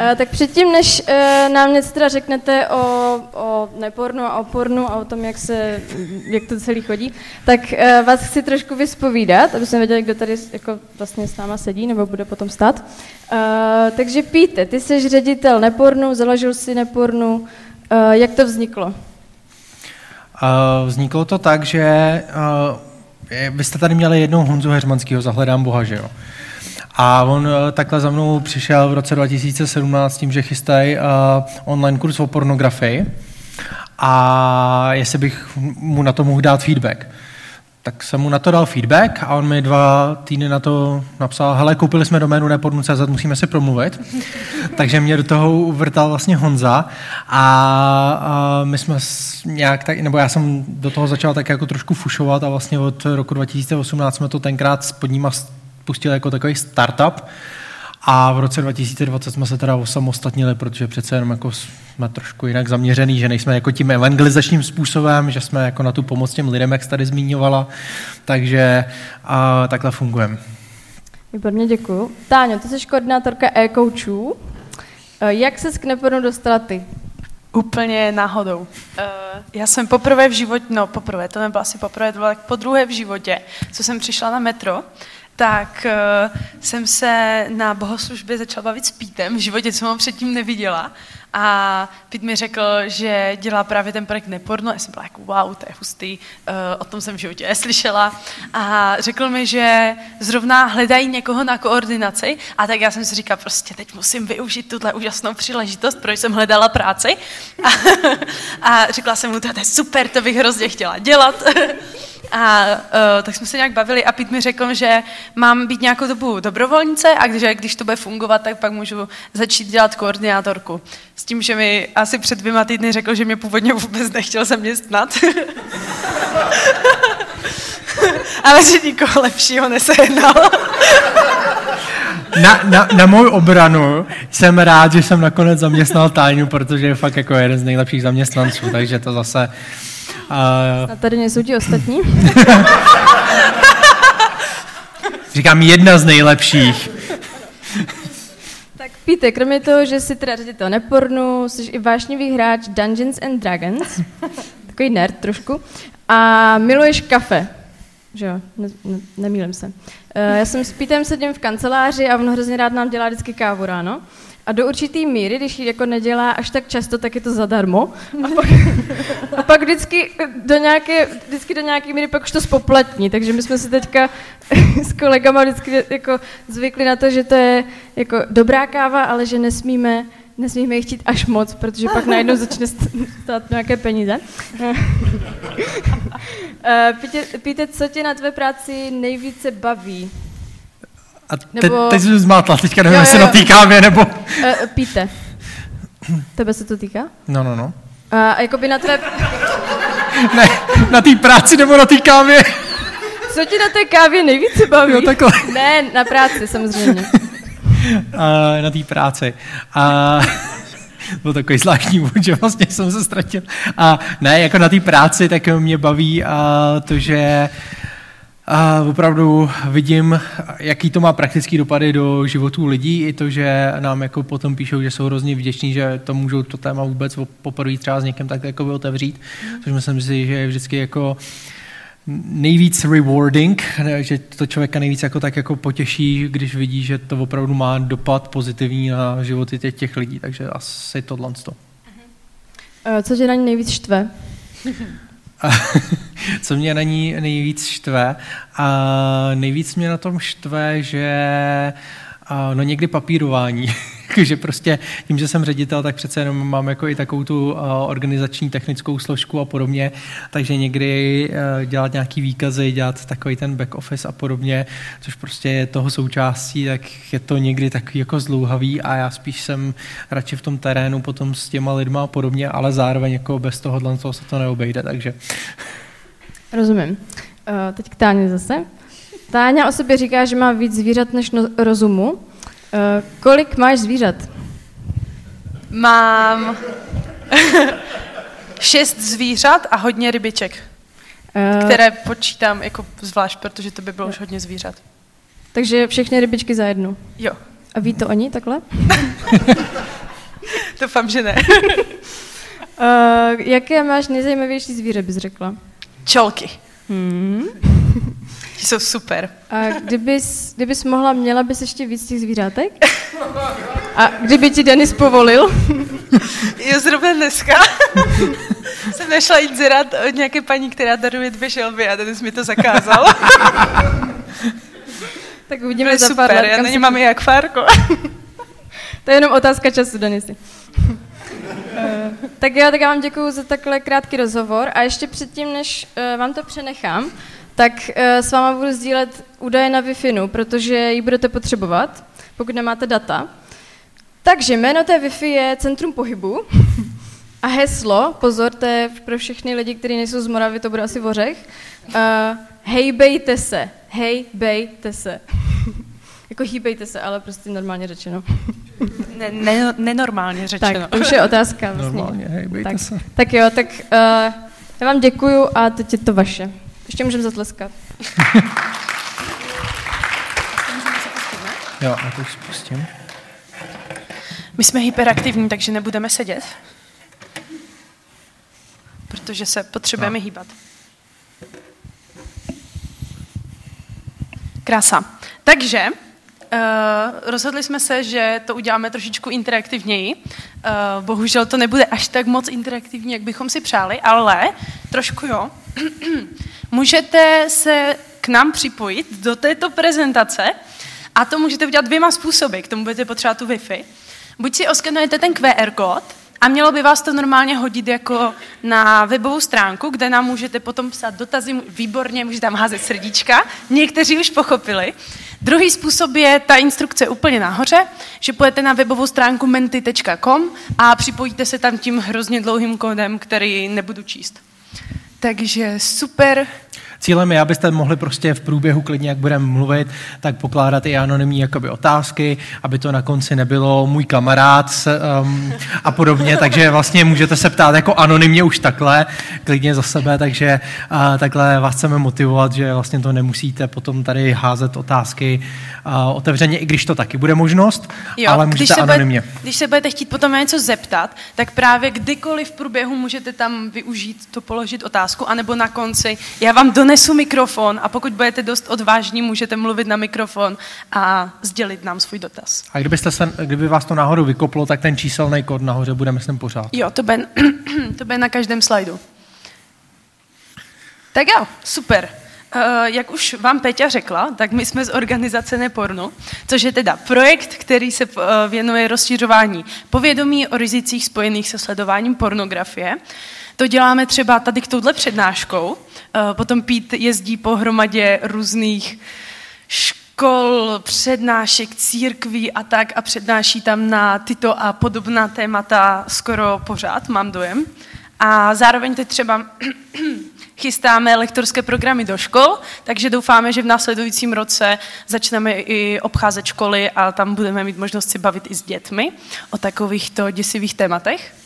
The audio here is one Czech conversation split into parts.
Uh, tak předtím, než uh, nám něco teda řeknete o, o nepornu a o pornu a o tom, jak, se, jak to celý chodí, tak uh, vás chci trošku vyspovídat, aby jsme věděli, kdo tady jako vlastně s náma sedí nebo bude potom stát. Takže Píte, ty jsi ředitel nepornu, založil si nepornu. Jak to vzniklo? Vzniklo to tak, že vy jste tady měli jednou Honzu Heřmanského, Zahledám Boha, že jo? A on uh, takhle za mnou přišel v roce 2017 tím, že chystají uh, online kurz o pornografii a jestli bych mu na to mohl dát feedback tak jsem mu na to dal feedback a on mi dva týdny na to napsal, hele, koupili jsme doménu nepornu.cz, musíme si promluvit. Takže mě do toho uvrtal vlastně Honza a, a my jsme nějak tak, nebo já jsem do toho začal tak jako trošku fušovat a vlastně od roku 2018 jsme to tenkrát s pod nima pustili jako takový startup a v roce 2020 jsme se teda osamostatnili, protože přece jenom jako jsme trošku jinak zaměřený, že nejsme jako tím evangelizačním způsobem, že jsme jako na tu pomoc těm lidem, jak jsi tady zmíňovala, takže a, takhle fungujeme. Výborně, děkuji. Táňo, ty jsi koordinátorka e-coachů. E, jak se k Neponu dostala ty? Úplně náhodou. Uh, já jsem poprvé v životě, no poprvé, to nebylo asi poprvé, to bylo tak po druhé v životě, co jsem přišla na metro tak uh, jsem se na bohoslužbě začala bavit s Pítem, v životě jsem ho předtím neviděla. A Pít mi řekl, že dělá právě ten projekt Neporno. Já jsem byla jako, wow, to je hustý, uh, o tom jsem v životě neslyšela. A řekl mi, že zrovna hledají někoho na koordinaci. A tak já jsem si říkala, prostě teď musím využít tuhle úžasnou příležitost, protože jsem hledala práci. A, a řekla jsem mu, to je super, to bych hrozně chtěla dělat. A uh, tak jsme se nějak bavili a Pít mi řekl, že mám být nějakou dobu dobrovolnice a když, když to bude fungovat, tak pak můžu začít dělat koordinátorku. S tím, že mi asi před dvěma týdny řekl, že mě původně vůbec nechtěl zaměstnat. Ale že nikoho lepšího nesehnal. na, na, na můj obranu jsem rád, že jsem nakonec zaměstnal Táňu, protože je fakt jako jeden z nejlepších zaměstnanců, takže to zase a tady nejsou ti ostatní? Říkám jedna z nejlepších. tak Píte, kromě toho, že jsi teda ředitel nepornu, jsi i vášnivý hráč Dungeons and Dragons, takový nerd trošku, a miluješ kafe. Že jo, ne, ne, nemýlím se. Uh, já jsem s Pítem sedím v kanceláři a on hrozně rád nám dělá vždycky kávu ráno. A do určitý míry, když ji jako nedělá až tak často, tak je to zadarmo. A pak, a pak vždycky, do nějaké, vždycky do nějaké míry pak už to spoplatní. Takže my jsme si teďka s kolegama vždycky jako zvykli na to, že to je jako dobrá káva, ale že nesmíme nesmíme jich chtít až moc, protože pak najednou začne stát nějaké peníze. Eh, Píte, Píte, co tě na tvé práci nejvíce baví? A te, nebo... teď jsem zmátla, teďka nevím, jestli na té kávě, nebo... Uh, píte. Tebe se to týká? No, no, no. A jakoby na tvé... ne, na té práci nebo na té kávě? Co ti na té kávě nejvíce baví? Jo, takhle. Ne, na práci samozřejmě. Uh, na té práci. Uh, byl takový zvláštní úvod, že vlastně jsem se ztratil. A ne, jako na té práci, tak mě baví uh, to, že a opravdu vidím, jaký to má praktický dopady do životů lidí, i to, že nám jako potom píšou, že jsou hrozně vděční, že to můžou to téma vůbec poprvé třeba s někým tak jako otevřít, což myslím si, že je vždycky jako nejvíc rewarding, že to člověka nejvíc jako tak jako potěší, když vidí, že to opravdu má dopad pozitivní na životy těch, těch lidí, takže asi tohle. Eh, co tě na ní nejvíc štve? co mě na ní nejvíc štve. A nejvíc mě na tom štve, že no někdy papírování. že prostě tím, že jsem ředitel, tak přece jenom mám jako i takovou tu organizační technickou složku a podobně, takže někdy dělat nějaký výkazy, dělat takový ten back office a podobně, což prostě je toho součástí, tak je to někdy takový jako zlouhavý a já spíš jsem radši v tom terénu potom s těma lidma a podobně, ale zároveň jako bez tohohle toho se to neobejde, takže... Rozumím. Teď k Táně zase. Táňa o sobě říká, že má víc zvířat než no, rozumu. Uh, kolik máš zvířat? Mám šest zvířat a hodně rybiček, uh, které počítám jako zvlášť, protože to by bylo už hodně zvířat. Takže všechny rybičky za jednu? Jo. A ví to oni takhle? doufám, že ne. uh, jaké máš nejzajímavější zvíře, bys řekla? Čolky. Hmm. Jsou super. A kdybys, kdybys mohla, měla bys ještě víc těch zvířátek? A kdyby ti Denis povolil? Jo, zrovna dneska jsem nešla jít zrat od nějaké paní, která daruje dvě želvy a Denis mi to zakázal. tak uvidíme za super, pár let. já na ně mám i jak Fárko. To je jenom otázka času, Denisy. Eh, tak jo, tak já vám děkuji za takhle krátký rozhovor a ještě předtím, než uh, vám to přenechám, tak uh, s váma budu sdílet údaje na wi protože ji budete potřebovat, pokud nemáte data. Takže jméno té Wi-Fi je Centrum pohybu a heslo, pozor, to je pro všechny lidi, kteří nejsou z Moravy, to bude asi vořech, uh, hejbejte se, hejbejte se. jako hýbejte se, ale prostě normálně řečeno. Ne, ne, nenormálně řečeno. Tak, to už je otázka. Vlastně. Normálně, hej, bejte tak, se. tak jo, tak uh, já vám děkuju a teď je to vaše. Ještě můžeme zatleskat. Jo, já to spustím. My jsme hyperaktivní, takže nebudeme sedět. Protože se potřebujeme No. hýbat. Krása. Takže uh, rozhodli jsme se, že to uděláme trošičku interaktivněji. Uh, bohužel to nebude až tak moc interaktivní, jak bychom si přáli, ale trošku jo. Můžete se k nám připojit do této prezentace a to můžete udělat dvěma způsoby. K tomu budete potřebovat tu Wi-Fi. Buď si oskenujete ten QR kód a mělo by vás to normálně hodit jako na webovou stránku, kde nám můžete potom psát dotazy, výborně, můžete tam házet srdíčka. Někteří už pochopili. Druhý způsob je ta instrukce úplně nahoře, že půjdete na webovou stránku menty.com a připojíte se tam tím hrozně dlouhým kódem, který nebudu číst. Takže super. Cílem je, abyste mohli prostě v průběhu klidně, jak budeme mluvit, tak pokládat i anonymní jakoby otázky, aby to na konci nebylo můj kamarád s, um, a podobně, takže vlastně můžete se ptát jako anonymně už takhle, klidně za sebe, takže uh, takhle vás chceme motivovat, že vlastně to nemusíte potom tady házet otázky uh, otevřeně, i když to taky bude možnost, ale můžete když se, anonymně. Bude, když se budete chtít potom na něco zeptat, tak právě kdykoliv v průběhu můžete tam využít to položit otázku, anebo na konci já vám donesu mikrofon a pokud budete dost odvážní, můžete mluvit na mikrofon a sdělit nám svůj dotaz. A kdybyste se, kdyby vás to náhodou vykoplo, tak ten číselný kód nahoře bude, myslím, pořád. Jo, to bude, to bude na každém slajdu. Tak jo, super. Uh, jak už vám Peťa řekla, tak my jsme z organizace Nepornu, což je teda projekt, který se uh, věnuje rozšiřování povědomí o rizicích spojených se sledováním pornografie. To děláme třeba tady k touhle přednáškou. Uh, potom Pít jezdí po hromadě různých škol, přednášek, církví a tak a přednáší tam na tyto a podobná témata skoro pořád, mám dojem. A zároveň teď třeba chystáme lektorské programy do škol, takže doufáme, že v následujícím roce začneme i obcházet školy a tam budeme mít možnost si bavit i s dětmi o takovýchto děsivých tématech.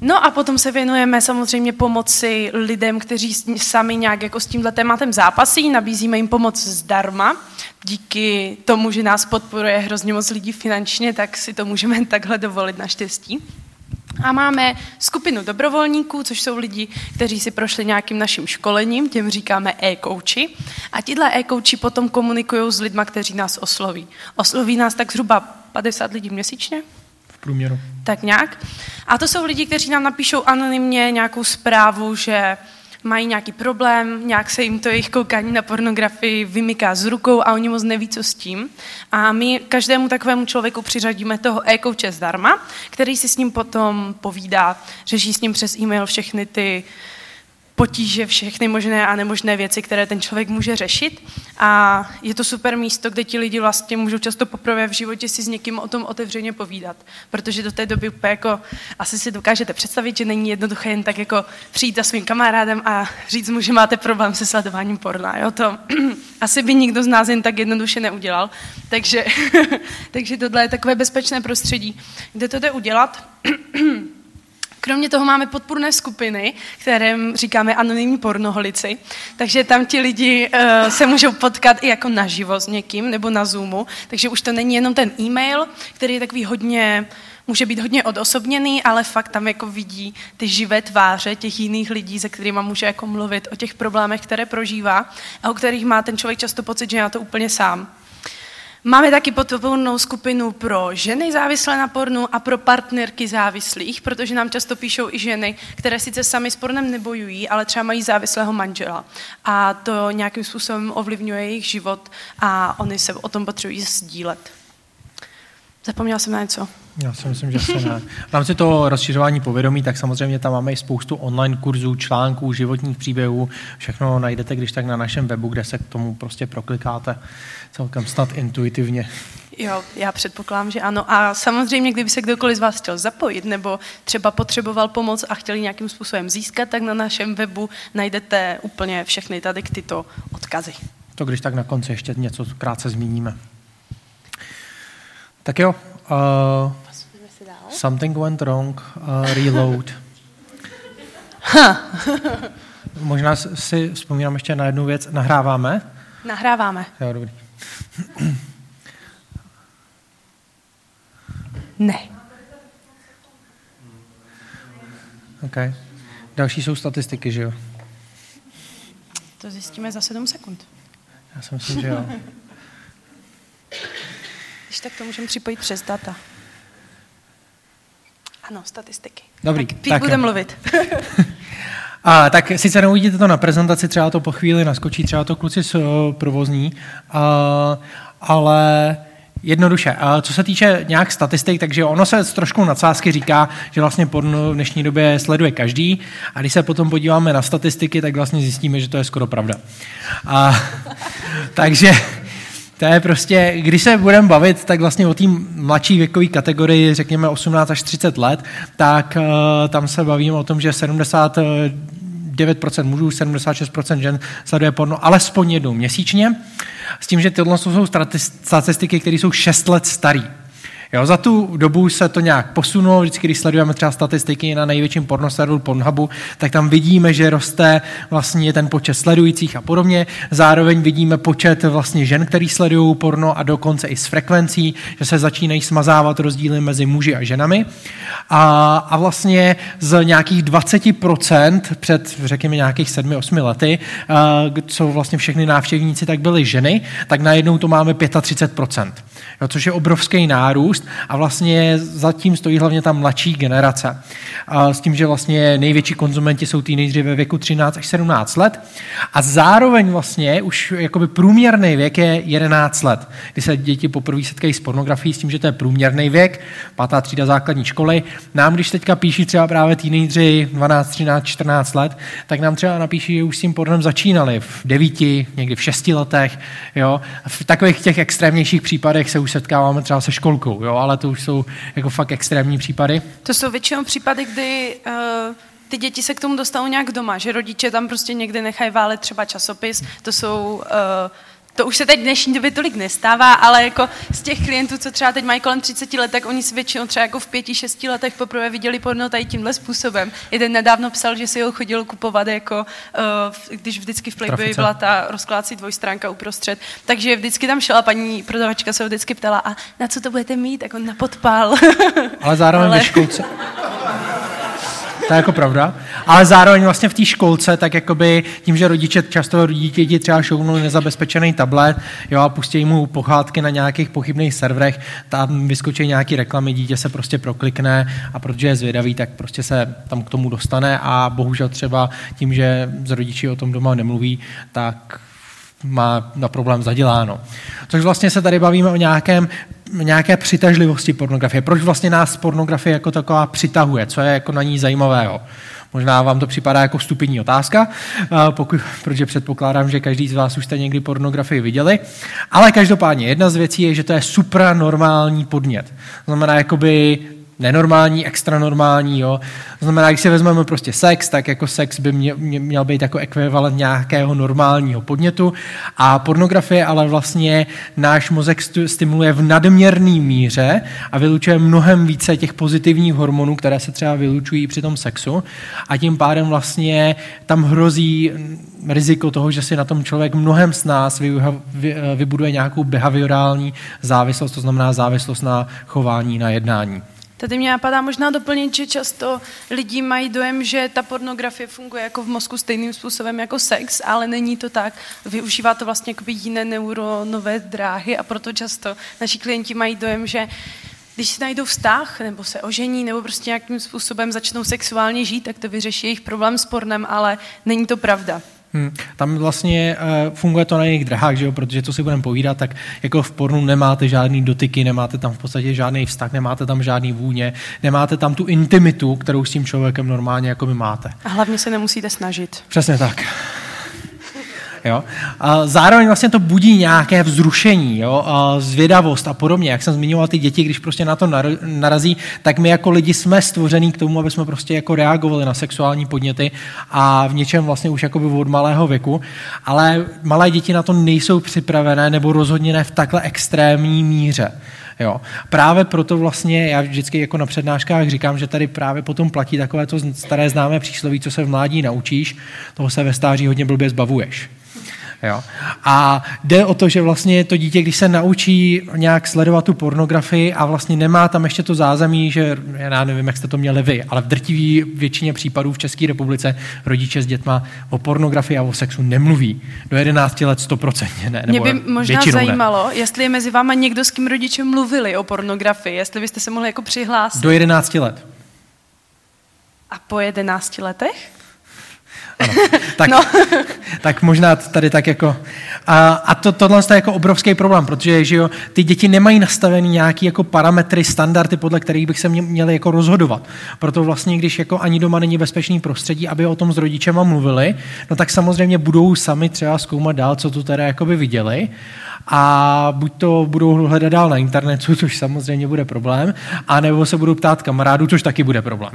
No a potom se věnujeme samozřejmě pomoci lidem, kteří sami nějak jako s tímhle tématem zápasí, nabízíme jim pomoc zdarma. Díky tomu, že nás podporuje hrozně moc lidí finančně, tak si to můžeme takhle dovolit naštěstí. A máme skupinu dobrovolníků, což jsou lidi, kteří si prošli nějakým naším školením, těm říkáme e-kouči. A tihle e-kouči potom komunikují s lidma, kteří nás osloví. Osloví nás tak zhruba 50 lidí měsíčně, průměru. tak nějak. A to jsou lidi, kteří nám napíšou anonymně nějakou zprávu, že mají nějaký problém, nějak se jim to jejich koukání na pornografii vymyká z rukou a oni moc neví, co s tím. A my každému takovému člověku přiřadíme toho e-kouče zdarma, který si s ním potom povídá, řeší s ním přes e-mail všechny ty potíže, všechny možné a nemožné věci, které ten člověk může řešit. A je to super místo, kde ti lidi vlastně můžou často poprvé v životě si s někým o tom otevřeně povídat. Protože do té doby úplně jako asi si dokážete představit, že není jednoduché jen tak jako přijít za svým kamarádem a říct mu, že máte problém se sledováním porna. Jo? To asi by nikdo z nás jen tak jednoduše neudělal. Takže, takže tohle je takové bezpečné prostředí, kde to jde udělat. Kromě toho máme podpůrné skupiny, kterým říkáme anonymní pornoholici, takže tam ti lidi uh, se můžou potkat i jako naživo s někým nebo na Zoomu, takže už to není jenom ten e-mail, který je takový hodně, může být hodně odosobněný, ale fakt tam jako vidí ty živé tváře těch jiných lidí, se kterými může jako mluvit o těch problémech, které prožívá a o kterých má ten člověk často pocit, že na to úplně sám. Máme taky podpornou skupinu pro ženy závislé na pornu a pro partnerky závislých, protože nám často píšou i ženy, které sice sami s pornem nebojují, ale třeba mají závislého manžela. A to nějakým způsobem ovlivňuje jejich život a oni se o tom potřebují sdílet. Zapomněla jsem na něco. Já si myslím, že se ne. V rámci toho rozšiřování povědomí, tak samozřejmě tam máme i spoustu online kurzů, článků, životních příběhů. Všechno najdete, když tak na našem webu, kde se k tomu prostě proklikáte celkem snad intuitivně. Jo, já předpokládám, že ano. A samozřejmě, kdyby se kdokoliv z vás chtěl zapojit, nebo třeba potřeboval pomoc a chtěli nějakým způsobem získat, tak na našem webu najdete úplně všechny tady tyto odkazy. To když tak na konci ještě něco krátce zmíníme. Tak jo. Uh, something went wrong. Uh, reload. Možná si vzpomínám ještě na jednu věc. Nahráváme? Nahráváme. Jo, dobrý. Ne. OK. Další jsou statistiky, že jo? To zjistíme za sedm sekund. Já si myslím, že jo. Když tak to můžeme připojit přes data. Ano, statistiky. Dobrý. Tak Pít bude mluvit. A, tak sice neuvidíte to na prezentaci, třeba to po chvíli naskočí, třeba to kluci jsou provozní, a, ale Jednoduše. A co se týče nějak statistik, takže ono se trošku nadsázky říká, že vlastně porno v dnešní době sleduje každý a když se potom podíváme na statistiky, tak vlastně zjistíme, že to je skoro pravda. A, takže to je prostě, když se budeme bavit, tak vlastně o té mladší věkové kategorii, řekněme 18 až 30 let, tak uh, tam se bavíme o tom, že 70 9% mužů, 76% žen sleduje porno alespoň jednou měsíčně, s tím, že tyhle jsou statistiky, které jsou 6 let staré. Jo, za tu dobu se to nějak posunulo, vždycky, když sledujeme třeba statistiky na největším pornoserveru Pornhubu, tak tam vidíme, že roste vlastně ten počet sledujících a podobně. Zároveň vidíme počet vlastně žen, který sledují porno a dokonce i s frekvencí, že se začínají smazávat rozdíly mezi muži a ženami. A, a vlastně z nějakých 20% před, řekněme, nějakých 7-8 lety, co vlastně všechny návštěvníci tak byly ženy, tak najednou to máme 35%, jo, což je obrovský nárůst růst a vlastně zatím stojí hlavně ta mladší generace. S tím, že vlastně největší konzumenti jsou teenageři ve věku 13 až 17 let a zároveň vlastně už jakoby průměrný věk je 11 let, kdy se děti poprvé setkají s pornografií s tím, že to je průměrný věk, pátá třída základní školy. Nám, když teďka píší třeba právě teenageři 12, 13, 14 let, tak nám třeba napíší, že už s tím pornem začínali v devíti, někdy v šesti letech. Jo. V takových těch extrémnějších případech se už setkáváme třeba se školkou jo, ale to už jsou jako fakt extrémní případy. To jsou většinou případy, kdy uh, ty děti se k tomu dostanou nějak doma, že rodiče tam prostě někde nechají válet třeba časopis, to jsou uh, to už se teď v dnešní době tolik nestává, ale jako z těch klientů, co třeba teď mají kolem 30 let, tak oni si většinou třeba jako v pěti, šesti letech poprvé viděli porno tady tímhle způsobem. Jeden nedávno psal, že si ho chodil kupovat jako, uh, když vždycky v Playboy byla ta rozkládací dvojstránka uprostřed. Takže vždycky tam šla paní prodavačka se ho vždycky ptala, a na co to budete mít? Tak on na podpal. Ale zároveň ale... ve školce. To je jako pravda. Ale zároveň vlastně v té školce, tak jakoby tím, že rodiče často dítěti třeba šouvnou nezabezpečený tablet jo, a pustí mu pohádky na nějakých pochybných serverech, tam vyskočí nějaký reklamy, dítě se prostě proklikne a protože je zvědavý, tak prostě se tam k tomu dostane a bohužel třeba tím, že z rodiči o tom doma nemluví, tak má na problém zaděláno. Což vlastně se tady bavíme o nějakém, nějaké přitažlivosti pornografie. Proč vlastně nás pornografie jako taková přitahuje? Co je jako na ní zajímavého? Možná vám to připadá jako stupidní otázka, pokud, protože předpokládám, že každý z vás už jste někdy pornografii viděli. Ale každopádně jedna z věcí je, že to je supranormální podnět. To znamená, jakoby nenormální, extra normální, jo. To znamená, když si vezmeme prostě sex, tak jako sex by mě, mě, měl být jako ekvivalent nějakého normálního podnětu a pornografie ale vlastně náš mozek stimuluje v nadměrné míře a vylučuje mnohem více těch pozitivních hormonů, které se třeba vylučují při tom sexu a tím pádem vlastně tam hrozí riziko toho, že si na tom člověk mnohem s nás vybuduje nějakou behaviorální závislost, to znamená závislost na chování, na jednání. Tady mě napadá možná doplnit, že často lidi mají dojem, že ta pornografie funguje jako v mozku stejným způsobem jako sex, ale není to tak. Využívá to vlastně jiné neuronové dráhy a proto často naši klienti mají dojem, že když si najdou vztah, nebo se ožení, nebo prostě nějakým způsobem začnou sexuálně žít, tak to vyřeší jejich problém s pornem, ale není to pravda. Hmm. Tam vlastně uh, funguje to na jejich drahách, že jo? protože co si budeme povídat, tak jako v pornu nemáte žádný dotyky, nemáte tam v podstatě žádný vztah, nemáte tam žádný vůně, nemáte tam tu intimitu, kterou s tím člověkem normálně jako my máte. A hlavně se nemusíte snažit. Přesně tak. Jo? A zároveň vlastně to budí nějaké vzrušení, jo? A zvědavost a podobně. Jak jsem zmiňoval ty děti, když prostě na to narazí, tak my jako lidi jsme stvoření k tomu, aby jsme prostě jako reagovali na sexuální podněty a v něčem vlastně už jakoby od malého věku. Ale malé děti na to nejsou připravené nebo rozhodně ne v takhle extrémní míře. Jo. Právě proto vlastně já vždycky jako na přednáškách říkám, že tady právě potom platí takové to staré známé přísloví, co se v mládí naučíš, toho se ve stáří hodně blbě zbavuješ. Jo? A jde o to, že vlastně to dítě, když se naučí nějak sledovat tu pornografii a vlastně nemá tam ještě to zázemí, že já nevím, jak jste to měli vy, ale v drtivý většině případů v České republice rodiče s dětma o pornografii a o sexu nemluví. Do 11 let 100% ne. Mě by možná zajímalo, ne. jestli je mezi váma někdo, s kým rodiče mluvili o pornografii, jestli byste se mohli jako přihlásit. Do 11 let. A po 11 letech? Ano. Tak, no. tak možná tady tak jako... A, a to, tohle je jako obrovský problém, protože že jo, ty děti nemají nastavený nějaký jako parametry, standardy, podle kterých bych se měli jako rozhodovat. Proto vlastně, když jako ani doma není bezpečný prostředí, aby o tom s rodičema mluvili, no tak samozřejmě budou sami třeba zkoumat dál, co tu teda by viděli a buď to budou hledat dál na internetu, což samozřejmě bude problém, anebo se budou ptát kamarádů, což taky bude problém.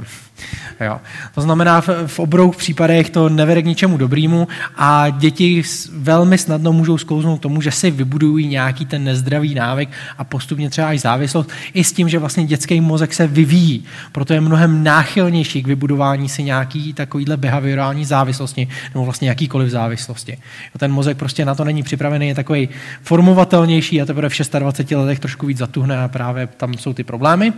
Jo. To znamená, v, v obrou případech to nevede k ničemu dobrýmu a děti velmi snadno můžou sklouznout tomu, že si vybudují nějaký ten nezdravý návyk a postupně třeba i závislost, i s tím, že vlastně dětský mozek se vyvíjí. Proto je mnohem náchylnější k vybudování si nějaký takovýhle behaviorální závislosti nebo vlastně jakýkoliv závislosti. Ten mozek prostě na to není připravený, je takový formovatelnější a teprve v 26 letech trošku víc zatuhne a právě tam jsou ty problémy.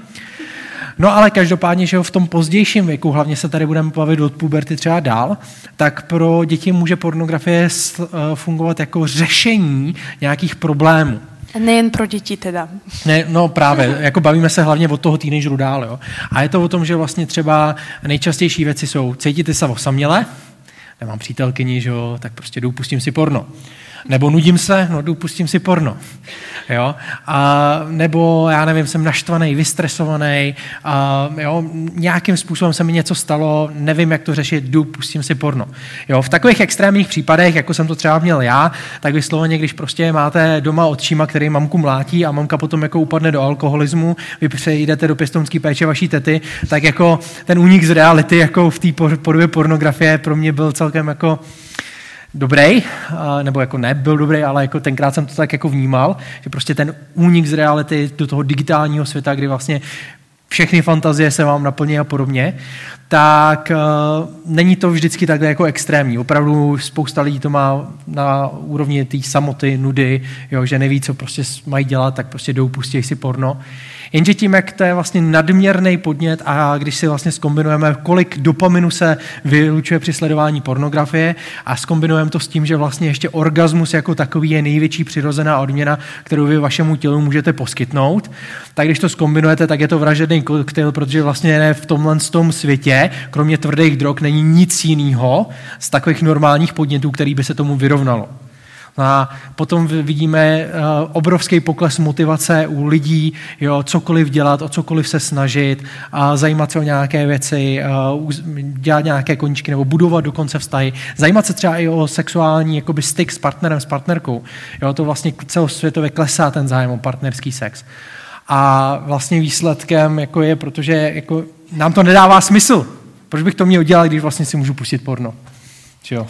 No ale každopádně, že v tom pozdějším věku, hlavně se tady budeme bavit od puberty třeba dál, tak pro děti může pornografie eh, fungovat jako řešení nějakých problémů. Nejen pro děti teda. Ne, no právě, jako bavíme se hlavně od toho teenageru dál. Jo. A je to o tom, že vlastně třeba nejčastější věci jsou cítíte se osaměle, nemám přítelkyni, že jo, tak prostě jdu, pustím si porno. Nebo nudím se, no pustím si porno. Jo? A, nebo já nevím, jsem naštvaný, vystresovaný, a, jo? nějakým způsobem se mi něco stalo, nevím, jak to řešit, jdu, pustím si porno. Jo? V takových extrémních případech, jako jsem to třeba měl já, tak vysloveně, když prostě máte doma otčíma, který mamku mlátí a mamka potom jako upadne do alkoholismu, vy přejdete do pěstounské péče vaší tety, tak jako ten únik z reality jako v té podobě pornografie pro mě byl celkem jako dobrý, nebo jako ne byl dobrý, ale jako tenkrát jsem to tak jako vnímal, že prostě ten únik z reality do toho digitálního světa, kdy vlastně všechny fantazie se vám naplní a podobně, tak uh, není to vždycky takhle jako extrémní. Opravdu spousta lidí to má na úrovni té samoty, nudy, jo, že neví, co prostě mají dělat, tak prostě jdou, pustí si porno. Uh, Jenže tím, jak to je vlastně nadměrný podnět a když si vlastně skombinujeme, kolik dopaminu se vylučuje při sledování pornografie a skombinujeme to s tím, že vlastně ještě orgasmus jako takový je největší přirozená odměna, kterou vy vašemu tělu můžete poskytnout, tak když to skombinujete, tak je to vražedný koktejl, protože vlastně v tomhle tom světě, kromě tvrdých drog, není nic jiného z takových normálních podnětů, který by se tomu vyrovnalo. A potom vidíme eh, obrovský pokles motivace u lidí, jo, cokoliv dělat, o cokoliv se snažit, a zajímat se o nějaké věci, eh, dělat nějaké koníčky nebo budovat dokonce vztahy. Zajímat se třeba i o sexuální jakoby styk s partnerem, s partnerkou. Jo, to vlastně celosvětově klesá ten zájem o partnerský sex. A vlastně výsledkem jako je, protože jako nám to nedává smysl. Proč bych to měl dělat, když vlastně si můžu pustit porno? Jo.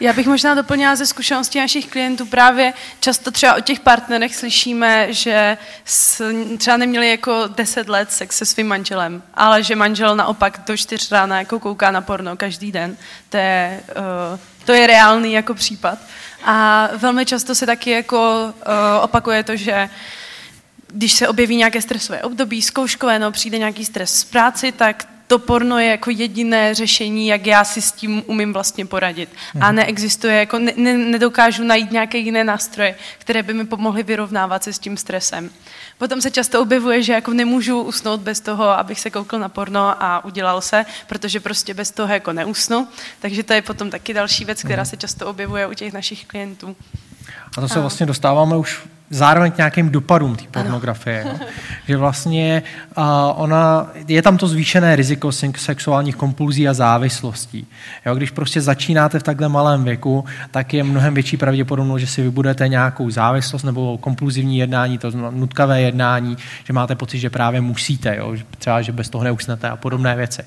Já bych možná doplnila ze zkušeností našich klientů právě často třeba o těch partnerech slyšíme, že s, třeba neměli jako 10 let sex se svým manželem, ale že manžel naopak do čtyř rána jako kouká na porno každý den. To je, uh, to je reálný jako případ. A velmi často se taky jako uh, opakuje to, že když se objeví nějaké stresové období, zkouškové, no přijde nějaký stres z práci, tak to porno je jako jediné řešení, jak já si s tím umím vlastně poradit. A mhm. neexistuje, jako ne, ne, nedokážu najít nějaké jiné nástroje, které by mi pomohly vyrovnávat se s tím stresem. Potom se často objevuje, že jako nemůžu usnout bez toho, abych se koukl na porno a udělal se, protože prostě bez toho jako neusnu. Takže to je potom taky další věc, která mhm. se často objevuje u těch našich klientů. A to se vlastně dostáváme už zároveň k nějakým dopadům té pornografie. Jo. Že vlastně uh, ona, je tam to zvýšené riziko sexuálních kompulzí a závislostí. Jo, když prostě začínáte v takhle malém věku, tak je mnohem větší pravděpodobnost, že si vybudete nějakou závislost nebo kompulzivní jednání, to znamená nutkavé jednání, že máte pocit, že právě musíte, jo, třeba, že bez toho neusnete a podobné věci.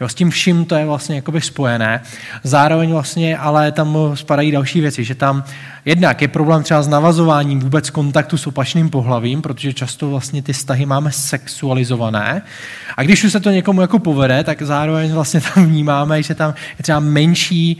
Jo, s tím vším to je vlastně jakoby spojené. Zároveň vlastně, ale tam spadají další věci, že tam jednak je problém třeba s navazováním vůbec kontaktu s opačným pohlavím, protože často vlastně ty vztahy máme sexualizované. A když už se to někomu jako povede, tak zároveň vlastně tam vnímáme, že tam je třeba menší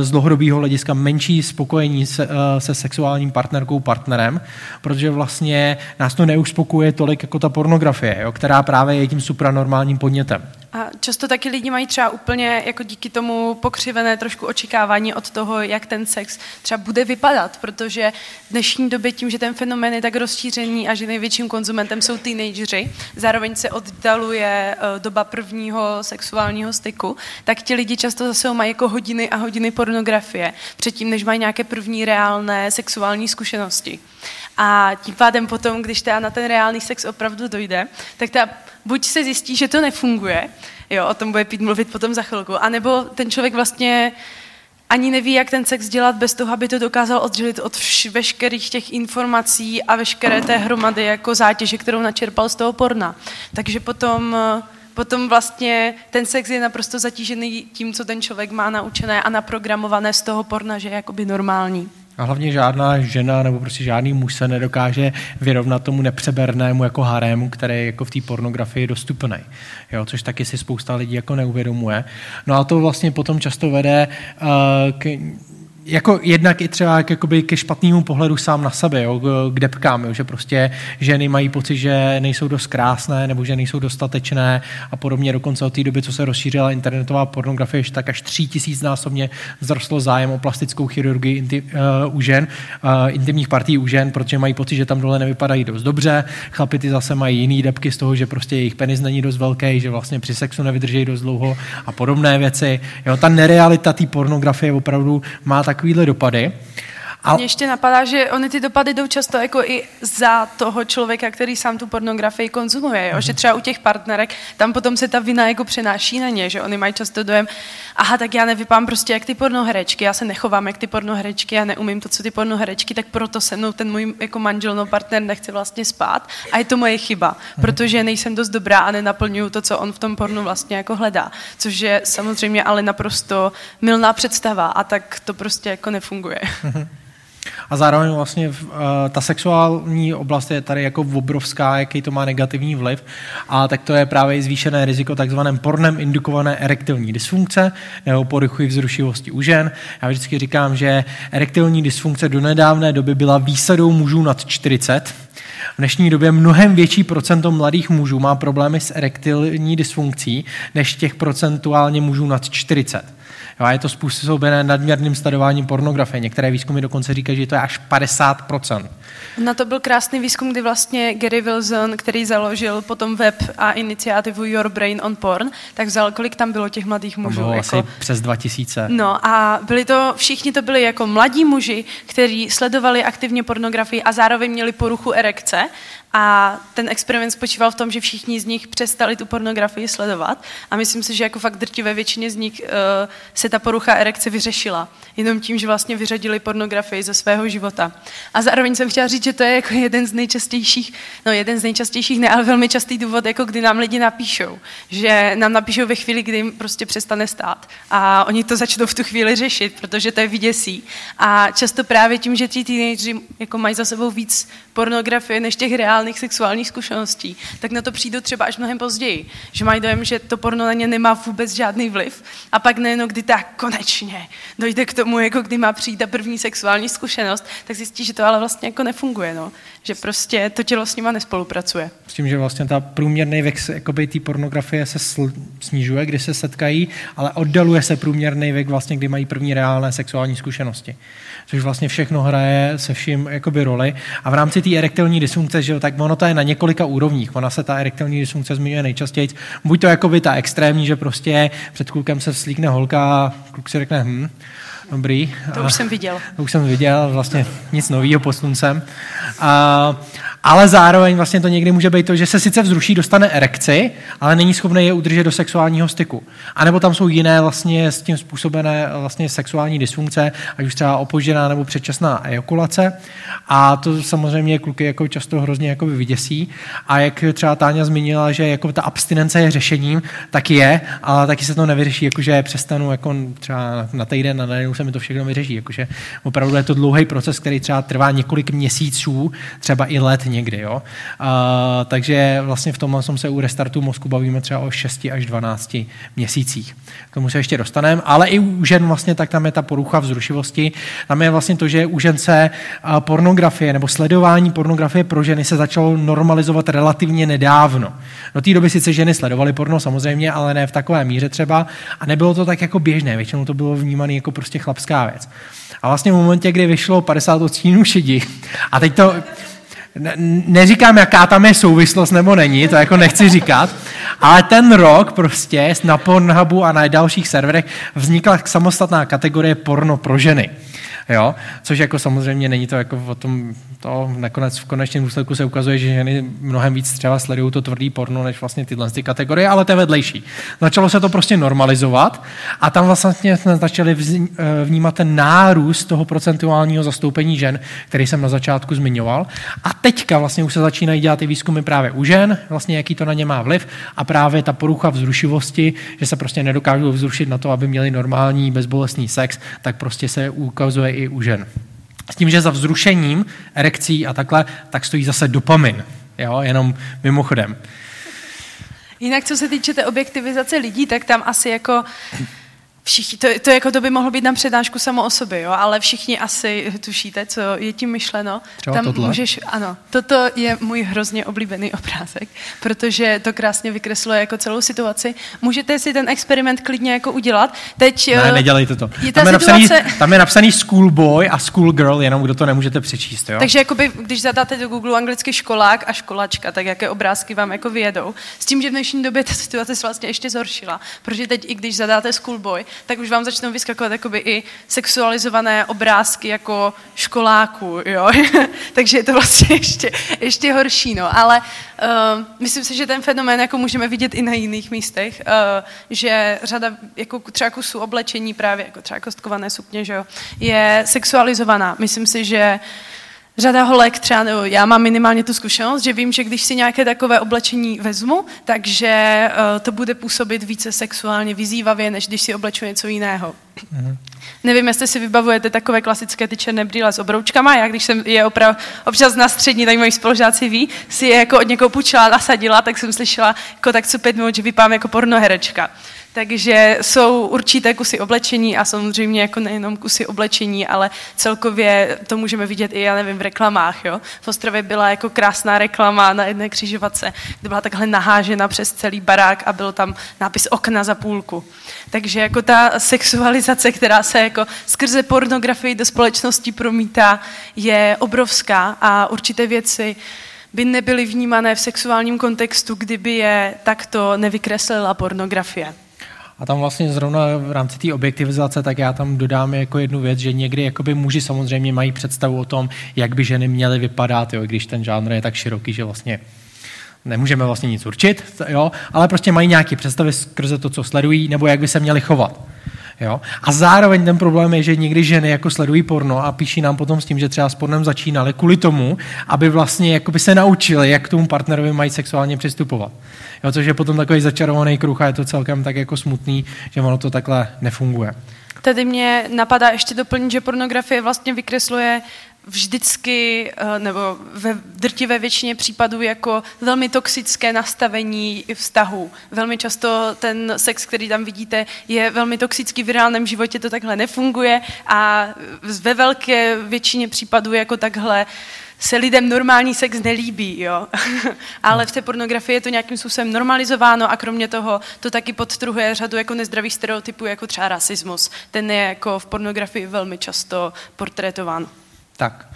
z dlouhodobého hlediska menší spokojení se, se sexuálním partnerkou, partnerem, protože vlastně nás to neuspokuje tolik jako ta pornografie, jo, která právě je tím supranormálním podnětem. A často taky lidi mají třeba úplně jako díky tomu pokřivené trošku očekávání od toho, jak ten sex třeba bude vypadat, protože v dnešní době tím, že ten fenomén je tak rozšířený a že největším konzumentem jsou teenageři, zároveň se oddaluje eh, doba prvního sexuálního styku, tak ti lidi často zase mají jako hodiny a hodiny pornografie předtím, než mají nějaké první reálné sexuální zkušenosti. A tím pádem potom, když teda na ten reálný sex opravdu dojde, tak ta buď se zjistí, že to nefunguje, jo, o tom bude Pít mluvit potom za chvilku, anebo ten člověk vlastně ani neví, jak ten sex dělat bez toho, aby to dokázal oddělit od vš- veškerých těch informací a veškeré té hromady jako zátěže, kterou načerpal z toho porna. Takže potom, potom vlastně ten sex je naprosto zatížený tím, co ten člověk má naučené a naprogramované z toho porna, že je jakoby normální. A hlavně žádná žena nebo prostě žádný muž se nedokáže vyrovnat tomu nepřebernému jako harému, který je jako v té pornografii dostupný. Jo, což taky si spousta lidí jako neuvědomuje. No a to vlastně potom často vede uh, k jako jednak i třeba k, jakoby ke špatnému pohledu sám na sebe, jo, k depkám, jo, že prostě ženy mají pocit, že nejsou dost krásné nebo že nejsou dostatečné a podobně. Dokonce od té doby, co se rozšířila internetová pornografie, tak až tří tisícnásobně vzrostlo zájem o plastickou chirurgii inti, uh, u žen, uh, intimních partí u žen, protože mají pocit, že tam dole nevypadají dost dobře. Chlapi ty zase mají jiný depky z toho, že prostě jejich penis není dost velký, že vlastně při sexu nevydrží dost dlouho a podobné věci. Jo, ta nerealita té pornografie opravdu má tak takovéhle dopady. A mě ještě napadá, že ony ty dopady jdou často jako i za toho člověka, který sám tu pornografii konzumuje. Jo? Mm-hmm. Že mhm. třeba u těch partnerek, tam potom se ta vina jako přenáší na ně, že oni mají často dojem, aha, tak já nevypám prostě jak ty pornoherečky, já se nechovám jak ty pornoherečky, já neumím to, co ty pornoherečky, tak proto se mnou ten můj jako manžel, no partner nechce vlastně spát a je to moje chyba, mm-hmm. protože nejsem dost dobrá a nenaplňuju to, co on v tom pornu vlastně jako hledá. Což je samozřejmě ale naprosto milná představa a tak to prostě jako nefunguje. A zároveň vlastně uh, ta sexuální oblast je tady jako obrovská, jaký to má negativní vliv. A tak to je právě zvýšené riziko takzvaném pornem indukované erektilní dysfunkce nebo poruchy vzrušivosti u žen. Já vždycky říkám, že erektilní dysfunkce do nedávné doby byla výsadou mužů nad 40. V dnešní době mnohem větší procento mladých mužů má problémy s erektilní dysfunkcí než těch procentuálně mužů nad 40. Jo, a je to způsobené nadměrným sledováním pornografie. Některé výzkumy dokonce říkají, že to je až 50%. Na to byl krásný výzkum, kdy vlastně Gary Wilson, který založil potom web a iniciativu Your Brain on Porn, tak vzal, kolik tam bylo těch mladých mužů? Bylo jako... asi přes 2000. No a byli to, všichni to byli jako mladí muži, kteří sledovali aktivně pornografii a zároveň měli poruchu erekce A ten experiment spočíval v tom, že všichni z nich přestali tu pornografii sledovat a myslím si, že jako fakt drtivé většině z nich uh, se ta porucha erekce vyřešila. Jenom tím, že vlastně vyřadili pornografii ze svého života. A zároveň jsem chtěla říct, že to je jako jeden z nejčastějších, no jeden z nejčastějších, ne, ale velmi častý důvod, jako kdy nám lidi napíšou. Že nám napíšou ve chvíli, kdy jim prostě přestane stát. A oni to začnou v tu chvíli řešit, protože to je vyděsí. A často právě tím, že ti teenageři jako mají za sebou víc pornografie než těch reálných sexuálních zkušeností, tak na to přijdou třeba až mnohem později. Že mají dojem, že to porno na ně nemá vůbec žádný vliv. A pak nejenom, kdy tak konečně dojde k tomu, jako kdy má přijít ta první sexuální zkušenost, tak zjistí, že to ale vlastně jako nefunguje. No. Že prostě to tělo s nima nespolupracuje. S tím, že vlastně ta průměrný věk té pornografie se sl- snižuje, kdy se setkají, ale oddaluje se průměrný věk vlastně, kdy mají první reálné sexuální zkušenosti což vlastně všechno hraje se vším jakoby roli. A v rámci té erektilní dysfunkce, že jo, tak ono to je na několika úrovních. Ona se ta erektilní dysfunkce zmiňuje nejčastěji. Buď to jakoby ta extrémní, že prostě před klukem se vslíkne holka a kluk si řekne, hm, dobrý. To už jsem viděl. To už jsem viděl, vlastně nic nového pod sluncem. A, ale zároveň vlastně to někdy může být to, že se sice vzruší, dostane erekci, ale není schopný je udržet do sexuálního styku. A nebo tam jsou jiné vlastně s tím způsobené vlastně sexuální dysfunkce, ať už třeba opožděná nebo předčasná ejakulace. A to samozřejmě kluky jako často hrozně jako vyděsí. A jak třeba Táňa zmínila, že jako ta abstinence je řešením, tak je, ale taky se to nevyřeší, jakože přestanu jako třeba na týden a najednou mi to všechno vyřeší. Jakože opravdu je to dlouhý proces, který třeba trvá několik měsíců, třeba i let někdy. Jo? A, takže vlastně v tomhle se u restartu mozku bavíme třeba o 6 až 12 měsících. K tomu se ještě dostaneme, ale i u žen vlastně tak tam je ta porucha vzrušivosti. Tam je vlastně to, že u žen se pornografie nebo sledování pornografie pro ženy se začalo normalizovat relativně nedávno. Do té doby sice ženy sledovaly porno samozřejmě, ale ne v takové míře třeba a nebylo to tak jako běžné, většinou to bylo vnímané jako prostě chlapská věc. A vlastně v momentě, kdy vyšlo 50 odstínů šedi, a teď to, neříkám, jaká tam je souvislost nebo není, to jako nechci říkat, ale ten rok prostě na Pornhubu a na dalších serverech vznikla samostatná kategorie porno pro ženy. Jo? Což jako samozřejmě není to jako o tom, to nakonec v konečném důsledku se ukazuje, že ženy mnohem víc třeba sledují to tvrdý porno, než vlastně tyhle ty kategorie, ale to je vedlejší. Začalo se to prostě normalizovat a tam vlastně jsme začali eh, vnímat ten nárůst toho procentuálního zastoupení žen, který jsem na začátku zmiňoval. A teďka vlastně už se začínají dělat i výzkumy právě u žen, vlastně jaký to na ně má vliv a právě ta porucha vzrušivosti, že se prostě nedokážou vzrušit na to, aby měli normální bezbolestný sex, tak prostě se ukazuje i u žen. S tím, že za vzrušením, erekcí a takhle, tak stojí zase dopamin. Jo, jenom mimochodem. Jinak, co se týče té objektivizace lidí, tak tam asi jako Všichni, to, to, jako to by mohlo být na přednášku samo o sobě, jo, ale všichni asi tušíte, co je tím myšleno. Třeba Tam tohle? můžeš, ano, toto je můj hrozně oblíbený obrázek, protože to krásně vykresluje jako celou situaci. Můžete si ten experiment klidně jako udělat. Teď, ne, eh, nedělejte to. Je tam, je situace... napsaný, tam je napsaný schoolboy a schoolgirl, jenom kdo to nemůžete přečíst. Jo? Takže jakoby, když zadáte do Google anglicky školák a školačka, tak jaké obrázky vám jako vyjedou. S tím, že v dnešní době ta situace se vlastně ještě zhoršila, protože teď i když zadáte schoolboy, tak už vám začnou vyskakovat jakoby i sexualizované obrázky jako školáků, jo. Takže je to vlastně ještě, ještě horší, no. Ale uh, myslím si, že ten fenomén jako můžeme vidět i na jiných místech, uh, že řada jako třeba kusů oblečení právě, jako třeba kostkované sukně, že jo, je sexualizovaná. Myslím si, že uh, Řada holek třeba, nebo já mám minimálně tu zkušenost, že vím, že když si nějaké takové oblečení vezmu, takže uh, to bude působit více sexuálně vyzývavě, než když si obleču něco jiného. Mm-hmm. Nevím, jestli si vybavujete takové klasické ty černé brýle s obroučkama. Já, když jsem je oprav, občas na střední, tak moji spolužáci ví, si je jako od někoho půjčila, nasadila, tak jsem slyšela jako tak co pět minut, že vypadám jako pornoherečka. Takže jsou určité kusy oblečení a samozřejmě jako nejenom kusy oblečení, ale celkově to můžeme vidět i, já nevím, v reklamách. Jo? V Ostrově byla jako krásná reklama na jedné křižovatce, kde byla takhle nahážena přes celý barák a byl tam nápis okna za půlku. Takže jako ta sexualizace, která se jako skrze pornografii do společnosti promítá, je obrovská a určité věci by nebyly vnímané v sexuálním kontextu, kdyby je takto nevykreslila pornografie. A tam vlastně zrovna v rámci té objektivizace, tak já tam dodám jako jednu věc, že někdy jakoby muži samozřejmě mají představu o tom, jak by ženy měly vypadat, jo, když ten žánr je tak široký, že vlastně nemůžeme vlastně nic určit, jo, ale prostě mají nějaké představy skrze to, co sledují, nebo jak by se měli chovat. Jo? A zároveň ten problém je, že někdy ženy jako sledují porno a píší nám potom s tím, že třeba s pornem začínali kvůli tomu, aby vlastně se naučili, jak k tomu partnerovi mají sexuálně přistupovat. Jo, což je potom takový začarovaný kruh a je to celkem tak jako smutný, že ono to takhle nefunguje. Tady mě napadá ještě doplnit, že pornografie vlastně vykresluje vždycky, eh, nebo ve drtivé většině případů jako velmi toxické nastavení vztahu. Velmi často ten sex, který tam vidíte, je velmi toxický, v reálném životě to takhle nefunguje a ve velké většině případů jako takhle se lidem normální sex nelíbí, jo. Ale v té pornografii je to nějakým způsobem normalizováno a kromě toho to taky podtrhuje řadu jako nezdravých stereotypů, jako třeba rasismus. Ten je jako v pornografii velmi často portrétován. Tak.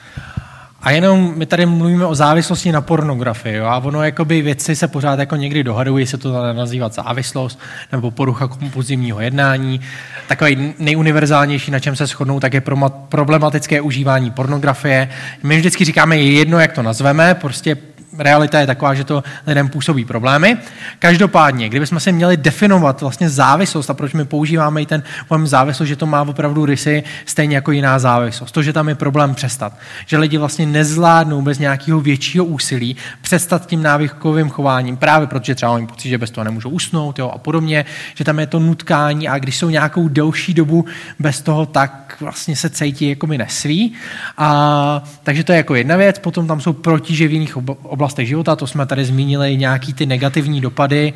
A jenom my tady mluvíme o závislosti na pornografii, jo? a ono jakoby věci se pořád jako někdy dohadují, se to nazývat závislost nebo porucha kompulzivního jednání. Takový nejuniverzálnější, na čem se shodnou, tak je problematické užívání pornografie. My vždycky říkáme, je jedno, jak to nazveme, prostě realita je taková, že to lidem působí problémy. Každopádně, kdybychom si měli definovat vlastně závislost a proč my používáme i ten pojem závislost, že to má opravdu rysy stejně jako jiná závislost. To, že tam je problém přestat. Že lidi vlastně nezvládnou bez nějakého většího úsilí přestat tím návykovým chováním, právě protože třeba oni pocit, že bez toho nemůžou usnout jo, a podobně, že tam je to nutkání a když jsou nějakou delší dobu bez toho, tak vlastně se cítí jako mi nesví. A, takže to je jako jedna věc. Potom tam jsou protiže v jiných oblastech života, to jsme tady zmínili nějaký ty negativní dopady,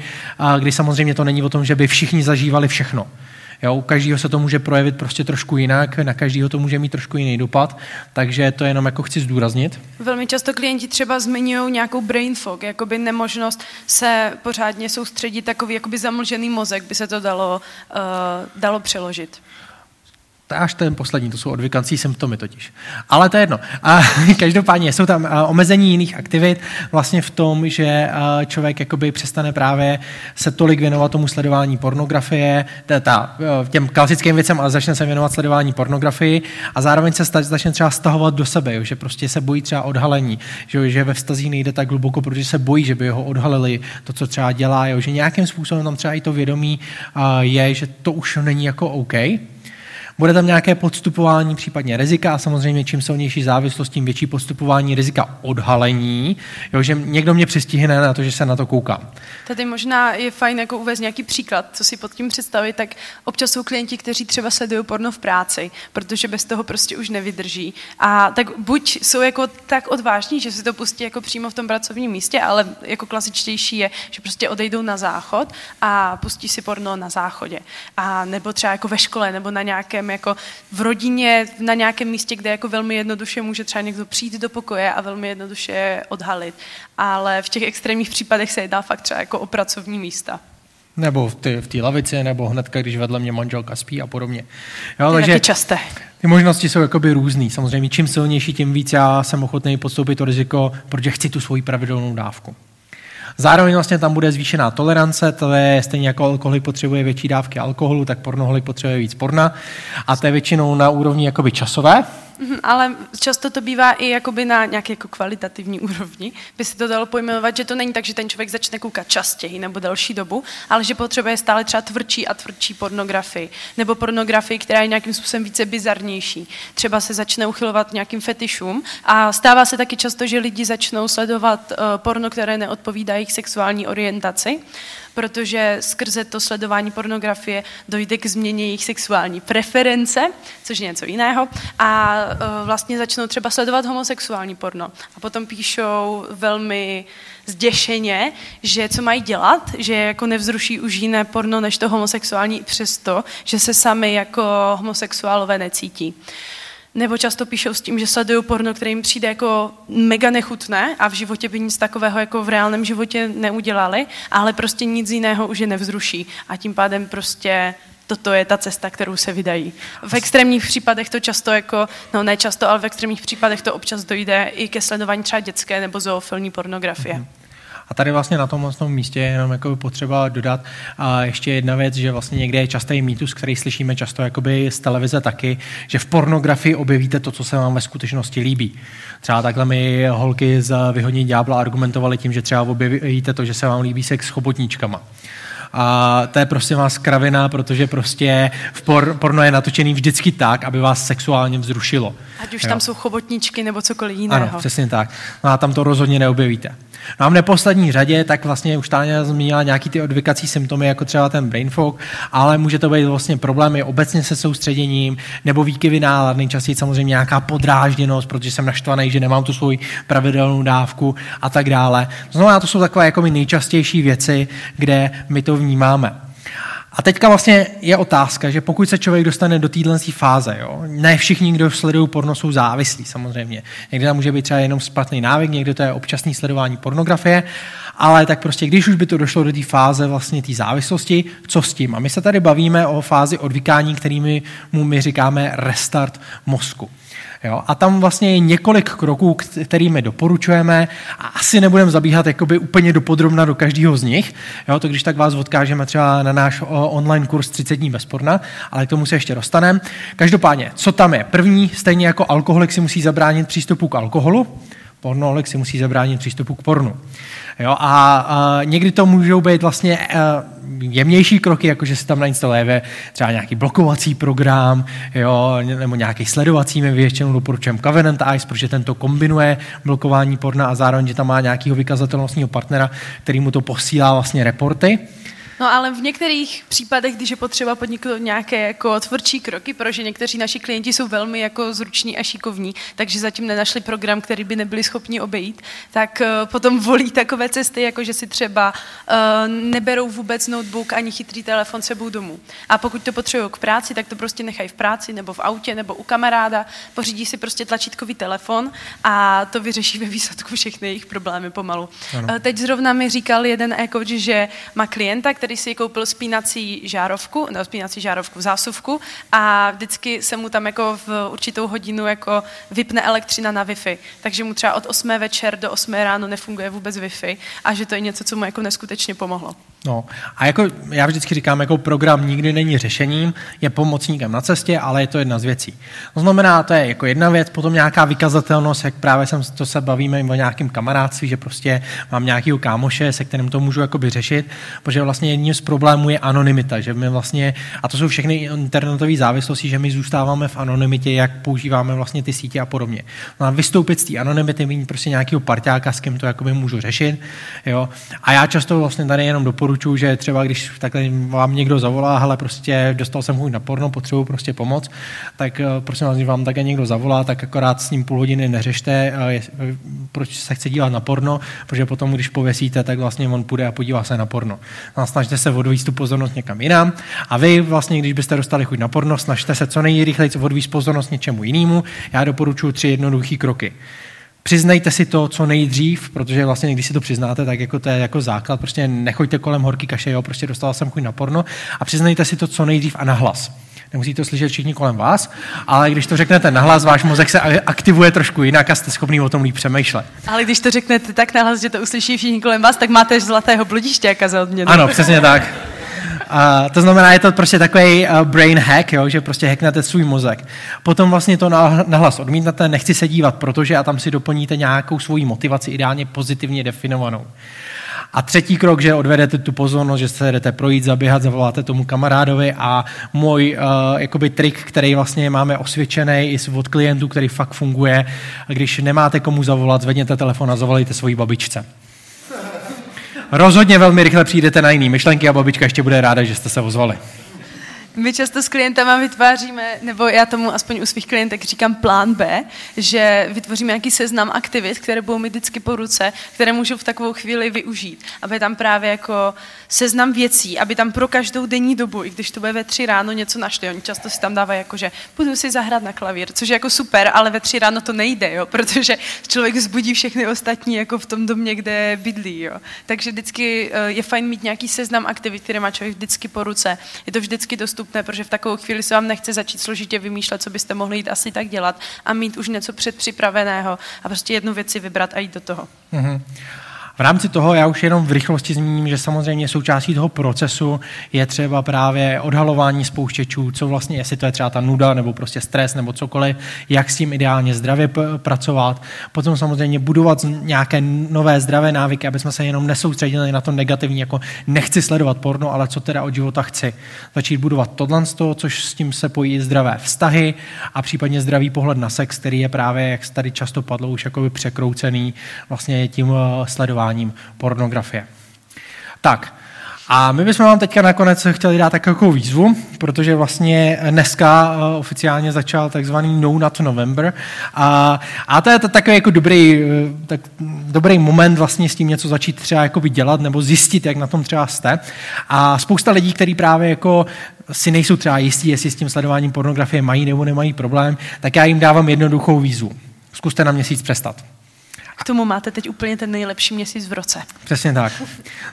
kdy samozřejmě to není o tom, že by všichni zažívali všechno. Jo, u každého se to může projevit prostě trošku jinak, na každého to může mít trošku jiný dopad, takže to jenom jako chci zdůraznit. Velmi často klienti třeba zmiňují nějakou brain fog, jakoby nemožnost se pořádně soustředit, takový jakoby zamlžený mozek by se to dalo, uh, dalo přeložit to je až ten poslední, to jsou odvykací symptomy totiž. Ale to je jedno. A každopádně jsou tam omezení jiných aktivit vlastně v tom, že člověk jakoby přestane právě se tolik věnovat tomu sledování pornografie, ta, těm klasickým věcem, ale začne se věnovat sledování pornografii a zároveň se začne třeba stahovat do sebe, že prostě se bojí třeba odhalení, že, ve vztazí nejde tak hluboko, protože se bojí, že by ho odhalili to, co třeba dělá, že nějakým způsobem tam třeba i to vědomí je, že to už není jako OK, bude tam nějaké podstupování, případně rizika a samozřejmě čím silnější závislost, tím větší podstupování rizika odhalení, jo, že někdo mě přistihne na to, že se na to koukám. Tady možná je fajn jako uvést nějaký příklad, co si pod tím představit, tak občas jsou klienti, kteří třeba sledují porno v práci, protože bez toho prostě už nevydrží. A tak buď jsou jako tak odvážní, že si to pustí jako přímo v tom pracovním místě, ale jako klasičtější je, že prostě odejdou na záchod a pustí si porno na záchodě. A nebo třeba jako ve škole, nebo na nějakém jako v rodině, na nějakém místě, kde jako velmi jednoduše může třeba někdo přijít do pokoje a velmi jednoduše odhalit. Ale v těch extrémních případech se jedná fakt třeba jako o pracovní místa. Nebo v té v lavici, nebo hnedka, když vedle mě manželka spí a podobně. Jo, to takže časté. Ty možnosti jsou jakoby různý. Samozřejmě čím silnější, tím víc já jsem ochotný podstoupit to riziko, protože chci tu svoji pravidelnou dávku. Zároveň vlastně tam bude zvýšená tolerance, to je stejně jako alkoholik potřebuje větší dávky alkoholu, tak pornoholik potřebuje víc porna. A to je většinou na úrovni jakoby časové, ale často to bývá i jakoby na nějaké jako kvalitativní úrovni. By se to dalo pojmenovat, že to není tak, že ten člověk začne koukat častěji nebo delší dobu, ale že potřebuje stále třeba tvrdší a tvrdší pornografii. Nebo pornografii, která je nějakým způsobem více bizarnější. Třeba se začne uchylovat nějakým fetišům a stává se taky často, že lidi začnou sledovat uh, porno, které neodpovídá jejich sexuální orientaci protože skrze to sledování pornografie dojde k změně jejich sexuální preference, což je něco jiného, a e, vlastně začnou třeba sledovat homosexuální porno. A potom píšou velmi zděšeně, že co mají dělat, že jako nevzruší už jiné porno než to homosexuální přesto, že se sami jako homosexuálové necítí. Nebo často píšou s tím, že sledují porno, které jim přijde jako mega nechutné a v životě by nic takového jako v reálném životě neudělali, ale prostě nic jiného už je nevzruší. A tím pádem prostě toto je ta cesta, kterou se vydají. V extrémních případech to často jako, no ne často, ale v extrémních případech to občas dojde i ke sledování třeba dětské nebo zoofilní pornografie. Mm-hmm. A tady vlastně na tom místě je jenom jako potřeba dodat a ještě jedna věc, že vlastně někde je častý mýtus, který slyšíme často jakoby z televize taky, že v pornografii objevíte to, co se vám ve skutečnosti líbí. Třeba takhle mi holky z Vyhodní ďábla argumentovali tím, že třeba objevíte to, že se vám líbí sex s chobotníčkama. A to je prostě vás kravina, protože prostě v por, porno je natočený vždycky tak, aby vás sexuálně vzrušilo. Ať už jo. tam jsou chobotničky nebo cokoliv jiného. Ano, přesně tak. No a tam to rozhodně neobjevíte. No a v neposlední řadě, tak vlastně už Táně zmínila nějaký ty odvykací symptomy, jako třeba ten brain fog, ale může to být vlastně problémy obecně se soustředěním, nebo výkyvy nálad, nejčastěji samozřejmě nějaká podrážděnost, protože jsem naštvaný, že nemám tu svoji pravidelnou dávku a tak dále. To znamená, to jsou takové jako nejčastější věci, kde my to vnímáme. A teďka vlastně je otázka, že pokud se člověk dostane do téhle fáze, jo, ne všichni, kdo sledují porno, jsou závislí samozřejmě. Někdy tam může být třeba jenom špatný návyk, někdy to je občasný sledování pornografie, ale tak prostě, když už by to došlo do té fáze vlastně té závislosti, co s tím? A my se tady bavíme o fázi odvykání, kterými mu my říkáme restart mozku. Jo? A tam vlastně je několik kroků, kterými doporučujeme a asi nebudeme zabíhat jakoby úplně dopodrobna do každého z nich. Jo? To když tak vás odkážeme třeba na náš online kurz 30 dní bez porna, ale k tomu se ještě dostaneme. Každopádně, co tam je? První, stejně jako alkoholik si musí zabránit přístupu k alkoholu, pornoholik si musí zabránit přístupu k pornu. Jo, a, a někdy to můžou být vlastně uh, jemnější kroky, jako že se tam nainstaluje třeba nějaký blokovací program, jo, nebo nějaký sledovací, my většinou doporučujeme Covenant Eyes, protože tento kombinuje blokování porna a zároveň, že tam má nějakého vykazatelnostního partnera, který mu to posílá vlastně reporty. No ale v některých případech, když je potřeba podniknout nějaké jako tvrdší kroky, protože někteří naši klienti jsou velmi jako zruční a šikovní, takže zatím nenašli program, který by nebyli schopni obejít, tak uh, potom volí takové cesty, jako že si třeba uh, neberou vůbec notebook ani chytrý telefon sebou domů. A pokud to potřebují k práci, tak to prostě nechají v práci nebo v autě nebo u kamaráda, pořídí si prostě tlačítkový telefon a to vyřeší ve výsledku všechny jejich problémy pomalu. Uh, teď zrovna mi říkal jeden e že má klienta, který si koupil spínací žárovku, no spínací žárovku, zásuvku a vždycky se mu tam jako v určitou hodinu jako vypne elektřina na Wi-Fi. Takže mu třeba od 8 večer do 8 ráno nefunguje vůbec Wi-Fi a že to je něco, co mu jako neskutečně pomohlo. No a jako já vždycky říkám, jako program nikdy není řešením, je pomocníkem na cestě, ale je to jedna z věcí. To znamená, to je jako jedna věc, potom nějaká vykazatelnost, jak právě jsem, to se bavíme o nějakém kamarádství, že prostě mám nějakého kámoše, se kterým to můžu jakoby řešit, protože vlastně jedním z problémů je anonymita, že my vlastně, a to jsou všechny internetové závislosti, že my zůstáváme v anonymitě, jak používáme vlastně ty sítě a podobně. No a vystoupit z té anonymity, mít prostě nějakého parťáka, s kým to jakoby můžu řešit, jo. A já často vlastně tady jenom doporučuji doporučuji, že třeba když takhle vám někdo zavolá, ale prostě dostal jsem chuť na porno, potřebuji prostě pomoc, tak eh, prosím vás, když vám také někdo zavolá, tak akorát s ním půl hodiny neřešte, eh, eh, proč se chce dívat na porno, protože potom, když pověsíte, tak vlastně on půjde a podívá se na porno. No, snažte se odvíct tu pozornost někam jinam a vy vlastně, když byste dostali chuť na porno, snažte se co nejrychleji odvíct pozornost něčemu jinému. Já doporučuji tři jednoduché kroky. Přiznejte si to co nejdřív, protože vlastně když si to přiznáte, tak jako to je jako základ, prostě nechoďte kolem horký kaše, jo, prostě dostal jsem chuť na porno a přiznejte si to co nejdřív a nahlas. Nemusí to slyšet všichni kolem vás, ale když to řeknete nahlas, váš mozek se aktivuje trošku jinak a jste schopný o tom líp přemýšlet. Ale když to řeknete tak nahlas, že to uslyší všichni kolem vás, tak máte zlatého bludišťáka za odměnu. Ano, přesně tak. A to znamená, je to prostě takový uh, brain hack, jo, že prostě hacknete svůj mozek. Potom vlastně to nahlas odmítnete, nechci se dívat, protože a tam si doplníte nějakou svoji motivaci, ideálně pozitivně definovanou. A třetí krok, že odvedete tu pozornost, že se jdete projít, zaběhat, zavoláte tomu kamarádovi a můj uh, jakoby trik, který vlastně máme osvědčený i od klientů, který fakt funguje, když nemáte komu zavolat, zvedněte telefon a zavolejte svoji babičce rozhodně velmi rychle přijdete na jiný myšlenky a babička ještě bude ráda, že jste se ozvali. My často s klientama vytváříme, nebo já tomu aspoň u svých klientek říkám plán B, že vytvoříme nějaký seznam aktivit, které budou mi vždycky po ruce, které můžu v takovou chvíli využít. Aby tam právě jako seznam věcí, aby tam pro každou denní dobu, i když to bude ve tři ráno něco našli, oni často si tam dávají jako, že budu si zahrát na klavír, což je jako super, ale ve tři ráno to nejde, jo, protože člověk zbudí všechny ostatní jako v tom domě, kde bydlí. Jo. Takže vždycky eh, je fajn mít nějaký seznam aktivit, které má člověk vždycky po ruce. Je to vždycky dostupné, protože v takovou chvíli se vám nechce začít složitě vymýšlet, co byste mohli jít asi tak dělat a mít už něco předpřipraveného a prostě jednu věci vybrat a jít do toho. Mm-hmm. V rámci toho já už jenom v rychlosti zmíním, že samozřejmě součástí toho procesu je třeba právě odhalování spouštěčů, co vlastně, jestli to je třeba ta nuda nebo prostě stres nebo cokoliv, jak s tím ideálně zdravě pracovat. Potom samozřejmě budovat nějaké nové zdravé návyky, aby jsme se jenom nesoustředili na to negativní, jako nechci sledovat porno, ale co teda od života chci. Začít budovat tohle, což s tím se pojí zdravé vztahy a případně zdravý pohled na sex, který je právě, jak tady často padlo, už jakoby překroucený vlastně tím eh, sledováním pornografie. Tak, a my bychom vám teďka nakonec chtěli dát takovou výzvu, protože vlastně dneska eh, oficiálně začal takzvaný No Not November a, a to je to takový jako dobrý, eh, tak, dobrý moment vlastně s tím něco začít třeba jako dělat nebo zjistit, jak na tom třeba jste. A spousta lidí, kteří právě jako si nejsou třeba jistí, jestli s tím sledováním pornografie mají nebo nemají problém, tak já jim dávám jednoduchou výzvu. Zkuste na měsíc přestat. K tomu máte teď úplně ten nejlepší měsíc v roce. Přesně tak.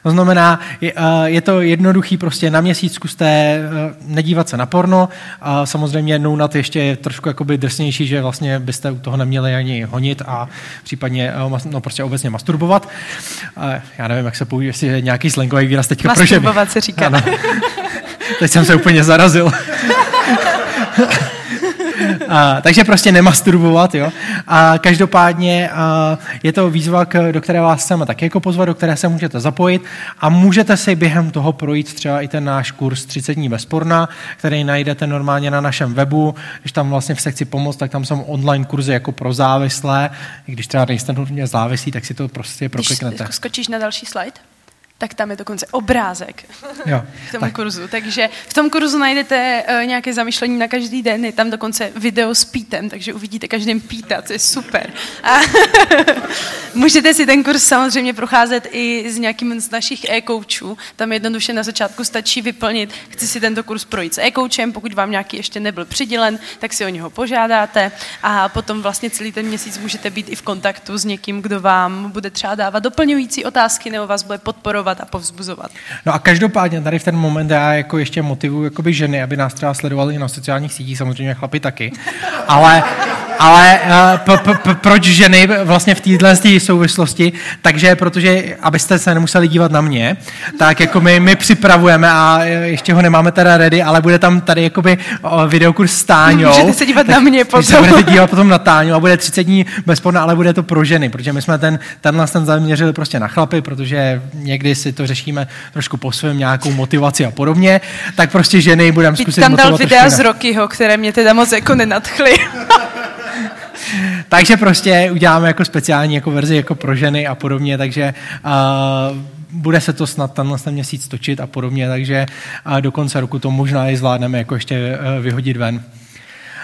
To znamená, je, eh, je to jednoduchý, prostě na měsíc zkuste eh, nedívat se na porno. A samozřejmě jednou na to ještě je trošku jakoby drsnější, že vlastně byste u toho neměli ani honit a případně eh, no, prostě obecně masturbovat. Já nevím, jak se použije, jestli je nějaký slangový výraz teďka Masturbovat se říká. Ano. Teď jsem se úplně zarazil. A, takže prostě nemasturbovat, jo. A každopádně a, je to výzva, k, do které vás chceme taky jako pozvat, do které se můžete zapojit a můžete si během toho projít třeba i ten náš kurz 30 dní bez porna, který najdete normálně na našem webu. Když tam vlastně v sekci pomoc, tak tam jsou online kurzy jako pro závislé. I když třeba nejste nutně závislí, tak si to prostě prokliknete. Když skočíš na další slide? Tak tam je dokonce obrázek jo, k tomu tak. kurzu. Takže v tom kurzu najdete uh, nějaké zamýšlení na každý den, je tam dokonce video s pítem, takže uvidíte každým píta, to je super. A můžete si ten kurz samozřejmě procházet i s nějakým z našich e-coachů. Tam jednoduše na začátku stačí vyplnit, chci si tento kurz projít s e-coachem, pokud vám nějaký ještě nebyl přidělen, tak si o něho požádáte a potom vlastně celý ten měsíc můžete být i v kontaktu s někým, kdo vám bude třeba dávat doplňující otázky nebo vás bude podporovat motivovat a povzbuzovat. No a každopádně tady v ten moment já jako ještě motivuju jakoby ženy, aby nás třeba sledovali i na sociálních sítích, samozřejmě chlapi taky. Ale ale uh, p- p- p- proč ženy vlastně v této souvislosti? Takže protože, abyste se nemuseli dívat na mě, tak jako my, my připravujeme a ještě ho nemáme teda ready, ale bude tam tady jakoby videokurs s Táňou. Můžete se dívat tak, na mě potom. se budete dívat potom na Táňu a bude 30 dní bezporna, ale bude to pro ženy, protože my jsme ten, tenhle ten zaměřili prostě na chlapy, protože někdy si to řešíme trošku po svém nějakou motivaci a podobně, tak prostě ženy budeme zkusit tam dal videa z Rockyho, které mě teda moc jako nenadchly. takže prostě uděláme jako speciální jako verzi jako pro ženy a podobně, takže uh, bude se to snad tenhle ten měsíc točit a podobně, takže uh, do konce roku to možná i zvládneme jako ještě uh, vyhodit ven.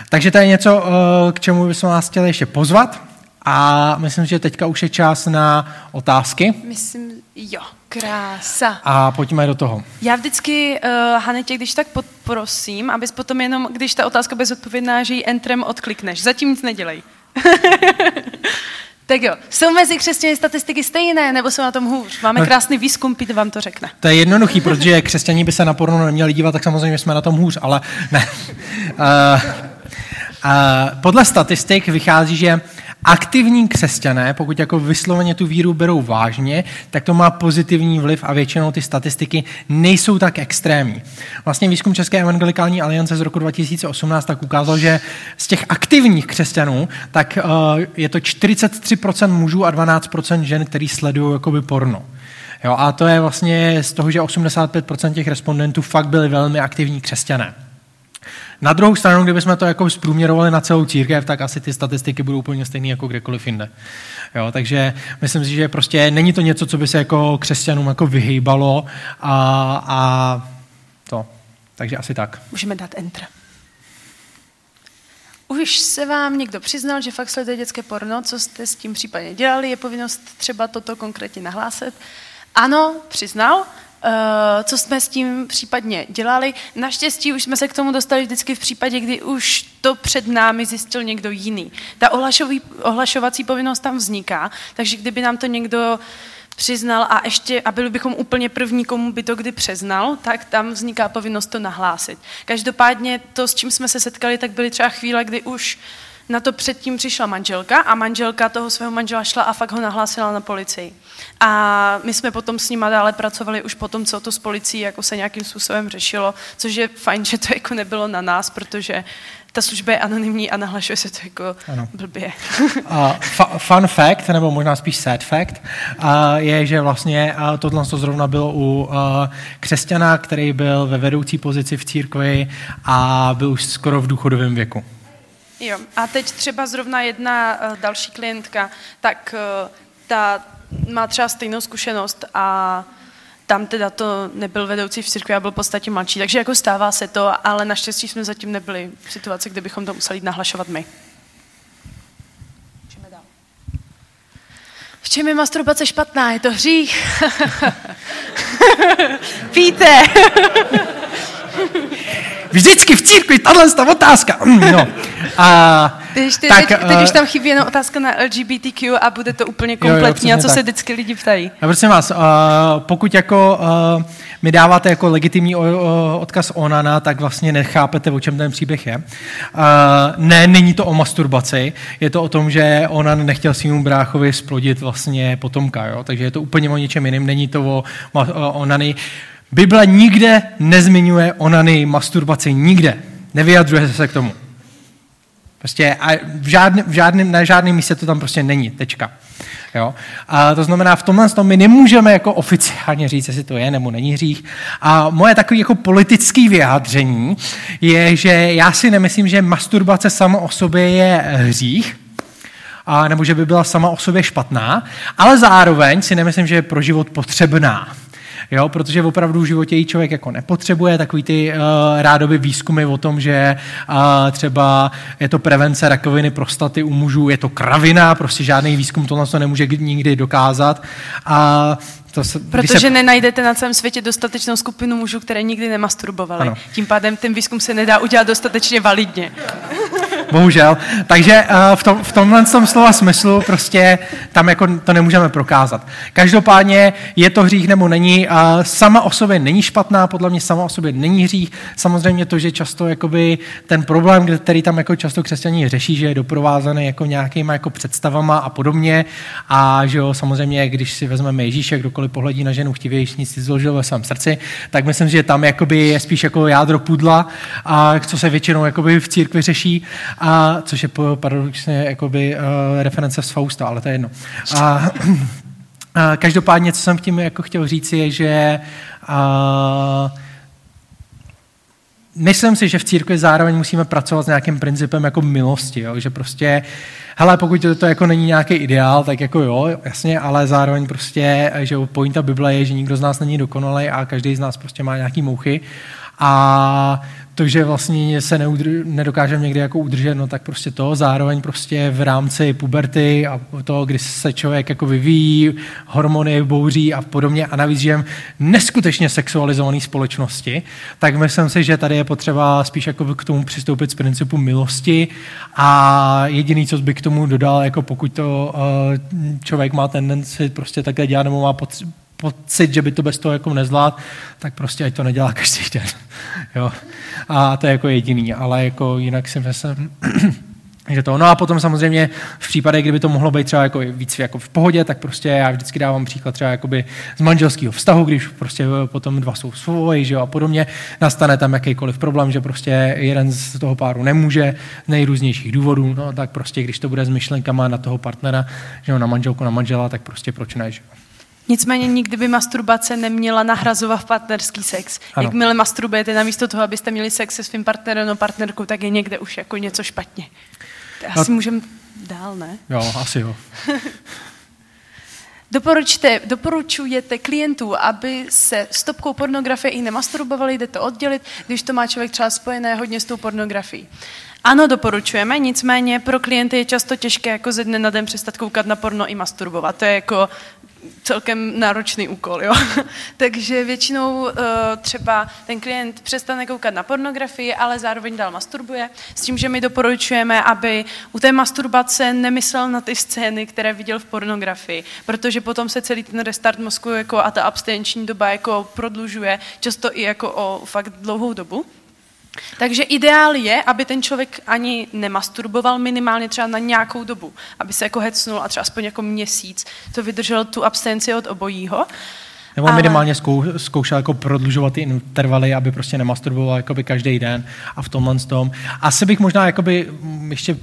Takže to je něco, uh, k čemu bychom vás chtěli ještě pozvat. A myslím, že teďka už je čas na otázky. Myslím, jo, krása. A pojďme do toho. Já vždycky, uh, Hanetě, když tak poprosím, abys potom jenom, když ta otázka bude zodpovědná, že ji entrem odklikneš. Zatím nic nedělej. tak jo, jsou mezi křesťany statistiky stejné, nebo jsou na tom hůř? Máme no, krásný výzkum, Pít vám to řekne. To je jednoduchý, protože křesťaní by se na porno neměli dívat, tak samozřejmě jsme na tom hůř, ale ne. Uh, uh, podle statistik vychází, že aktivní křesťané, pokud jako vysloveně tu víru berou vážně, tak to má pozitivní vliv a většinou ty statistiky nejsou tak extrémní. Vlastně výzkum České evangelikální aliance z roku 2018 tak ukázal, že z těch aktivních křesťanů tak uh, je to 43% mužů a 12% žen, který sledují jakoby porno. Jo, a to je vlastně z toho, že 85% těch respondentů fakt byli velmi aktivní křesťané. Na druhou stranu, kdybychom to jako zprůměrovali na celou církev, tak asi ty statistiky budou úplně stejné jako kdekoliv jinde. Jo, takže myslím si, že prostě není to něco, co by se jako křesťanům jako vyhýbalo a, a to. Takže asi tak. Můžeme dát enter. Už se vám někdo přiznal, že fakt sleduje dětské porno, co jste s tím případně dělali, je povinnost třeba toto konkrétně nahlásit? Ano, přiznal, co jsme s tím případně dělali. Naštěstí už jsme se k tomu dostali vždycky v případě, kdy už to před námi zjistil někdo jiný. Ta ohlašovací povinnost tam vzniká, takže kdyby nám to někdo přiznal a ještě, a byli bychom úplně první, komu by to kdy přeznal, tak tam vzniká povinnost to nahlásit. Každopádně to, s čím jsme se setkali, tak byly třeba chvíle, kdy už Na to předtím přišla manželka a manželka toho svého manžela šla a fakt ho nahlásila na policii. A my jsme potom s nima dále pracovali už potom, co to s policií jako se nějakým způsobem řešilo, což je fajn, že to jako nebylo na nás, protože ta služba je anonymní a nahlašuje se to jako ano. blbě. uh, fun fact, nebo možná spíš sad fact, uh, je, že vlastně uh, tohle to zrovna bylo u uh, křesťana, který byl ve vedoucí pozici v církvi a byl už skoro v důchodovém věku. Jo, a teď třeba zrovna jedna uh, další klientka, tak uh, ta má třeba stejnou zkušenost a tam teda to nebyl vedoucí v církvi a byl v podstatě mladší. Takže jako stává se to, ale naštěstí jsme zatím nebyli v situaci, kde bychom to museli nahlašovat my. V čem je masturbace špatná? Je to hřích? Víte? Vždycky v církvi tahle ta otázka. No. A, teď, teď, tak, teď, teď už eh, tam chybí jenom otázka na LGBTQ a bude to úplně kompletní. Jo, jo, a co tak. se vždycky lidi ptají? A prosím vás, uh, pokud jako uh, mi dáváte jako legitimní odkaz Onana, tak vlastně nechápete, o čem ten příběh je. Uh, ne, není to o masturbaci, je to o tom, že Onan nechtěl svým bráchovi splodit vlastně potomka, jo? takže je to úplně o něčem jiném, není to o, o Onany. Bible nikde nezmiňuje onany, masturbaci, nikde. Nevyjadřuje se k tomu. Prostě a v žádném, v žádném, na žádném místě to tam prostě není, tečka. Jo? A to znamená, v tomhle tom my nemůžeme jako oficiálně říct, jestli to je nebo není hřích. A moje takové jako politické vyjádření je, že já si nemyslím, že masturbace sama o sobě je hřích, a, nebo že by byla sama o sobě špatná, ale zároveň si nemyslím, že je pro život potřebná jo, protože opravdu v životě jí člověk jako nepotřebuje, takový ty uh, rádoby výzkumy o tom, že uh, třeba je to prevence rakoviny prostaty u mužů, je to kravina, prostě žádný výzkum tohle to nemůže nikdy dokázat. A to se, Protože se... nenajdete na celém světě dostatečnou skupinu mužů, které nikdy nemasturbovali. Ano. Tím pádem ten výzkum se nedá udělat dostatečně validně. Bohužel. Takže uh, v, tom, v tomhle tom slova smyslu prostě tam jako to nemůžeme prokázat. Každopádně je to hřích nebo není. Uh, sama o sobě není špatná, podle mě sama o sobě není hřích. Samozřejmě to, že často jakoby, ten problém, který tam jako často křesťaní řeší, že je doprovázaný jako nějakýma jako představama a podobně. A že jo, samozřejmě, když si vezmeme Ježíše, kdokoliv pohledí na ženu chtivější, si zložil ve svém srdci, tak myslím, že tam jakoby je spíš jako jádro pudla, a co se většinou jakoby v církvi řeší a což je paradoxně jakoby, uh, reference z Fausta, ale to je jedno. A, a každopádně, co jsem tím jako chtěl říct, je, že uh, myslím si, že v církvi zároveň musíme pracovat s nějakým principem jako milosti, jo? že prostě, hele, pokud to, to jako není nějaký ideál, tak jako jo, jasně, ale zároveň prostě, že pointa Bible je, že nikdo z nás není dokonalý a každý z nás prostě má nějaký mouchy a to, že vlastně se neudr, nedokážeme někdy jako udržet, no tak prostě to, zároveň prostě v rámci puberty a to, kdy se člověk jako vyvíjí, hormony bouří a podobně. A navíc žijeme neskutečně sexualizované společnosti, tak myslím si, že tady je potřeba spíš jako k tomu přistoupit z principu milosti. A jediný, co by k tomu dodal, jako pokud to uh, člověk má tendenci prostě takhle dělat nebo má pocit, pocit, že by to bez toho jako nezvlád, tak prostě ať to nedělá každý den. jo. A to je jako jediný, ale jako jinak si myslím, že to. No a potom samozřejmě v případě, kdyby to mohlo být třeba jako víc jako v pohodě, tak prostě já vždycky dávám příklad třeba jakoby z manželského vztahu, když prostě potom dva jsou svoji, že jo, a podobně, nastane tam jakýkoliv problém, že prostě jeden z toho páru nemůže z nejrůznějších důvodů, no tak prostě když to bude s myšlenkama na toho partnera, že jo, na manželku, na manžela, tak prostě proč ne, že jo. Nicméně nikdy by masturbace neměla nahrazovat partnerský sex. Ano. Jakmile masturbujete namísto toho, abyste měli sex se svým partnerem nebo partnerkou, tak je někde už jako něco špatně. To asi no, můžeme dál, ne? Jo, asi jo. Doporučte, doporučujete klientů, aby se stopkou pornografie i nemasturbovali, jde to oddělit, když to má člověk třeba spojené hodně s tou pornografií. Ano, doporučujeme, nicméně pro klienty je často těžké jako ze dne na den přestat koukat na porno i masturbovat. To je jako celkem náročný úkol. Jo? Takže většinou uh, třeba ten klient přestane koukat na pornografii, ale zároveň dál masturbuje, s tím, že my doporučujeme, aby u té masturbace nemyslel na ty scény, které viděl v pornografii, protože potom se celý ten restart mozku jako a ta abstinenční doba jako prodlužuje, často i jako o fakt dlouhou dobu. Takže ideál je, aby ten člověk ani nemasturboval minimálně třeba na nějakou dobu, aby se jako hecnul a třeba aspoň jako měsíc to vydržel tu abstinenci od obojího. Nebo ale... minimálně zkou, zkoušel jako prodlužovat ty intervaly, aby prostě nemasturboval jakoby každý den a v tomhle tom. Asi bych možná jakoby ještě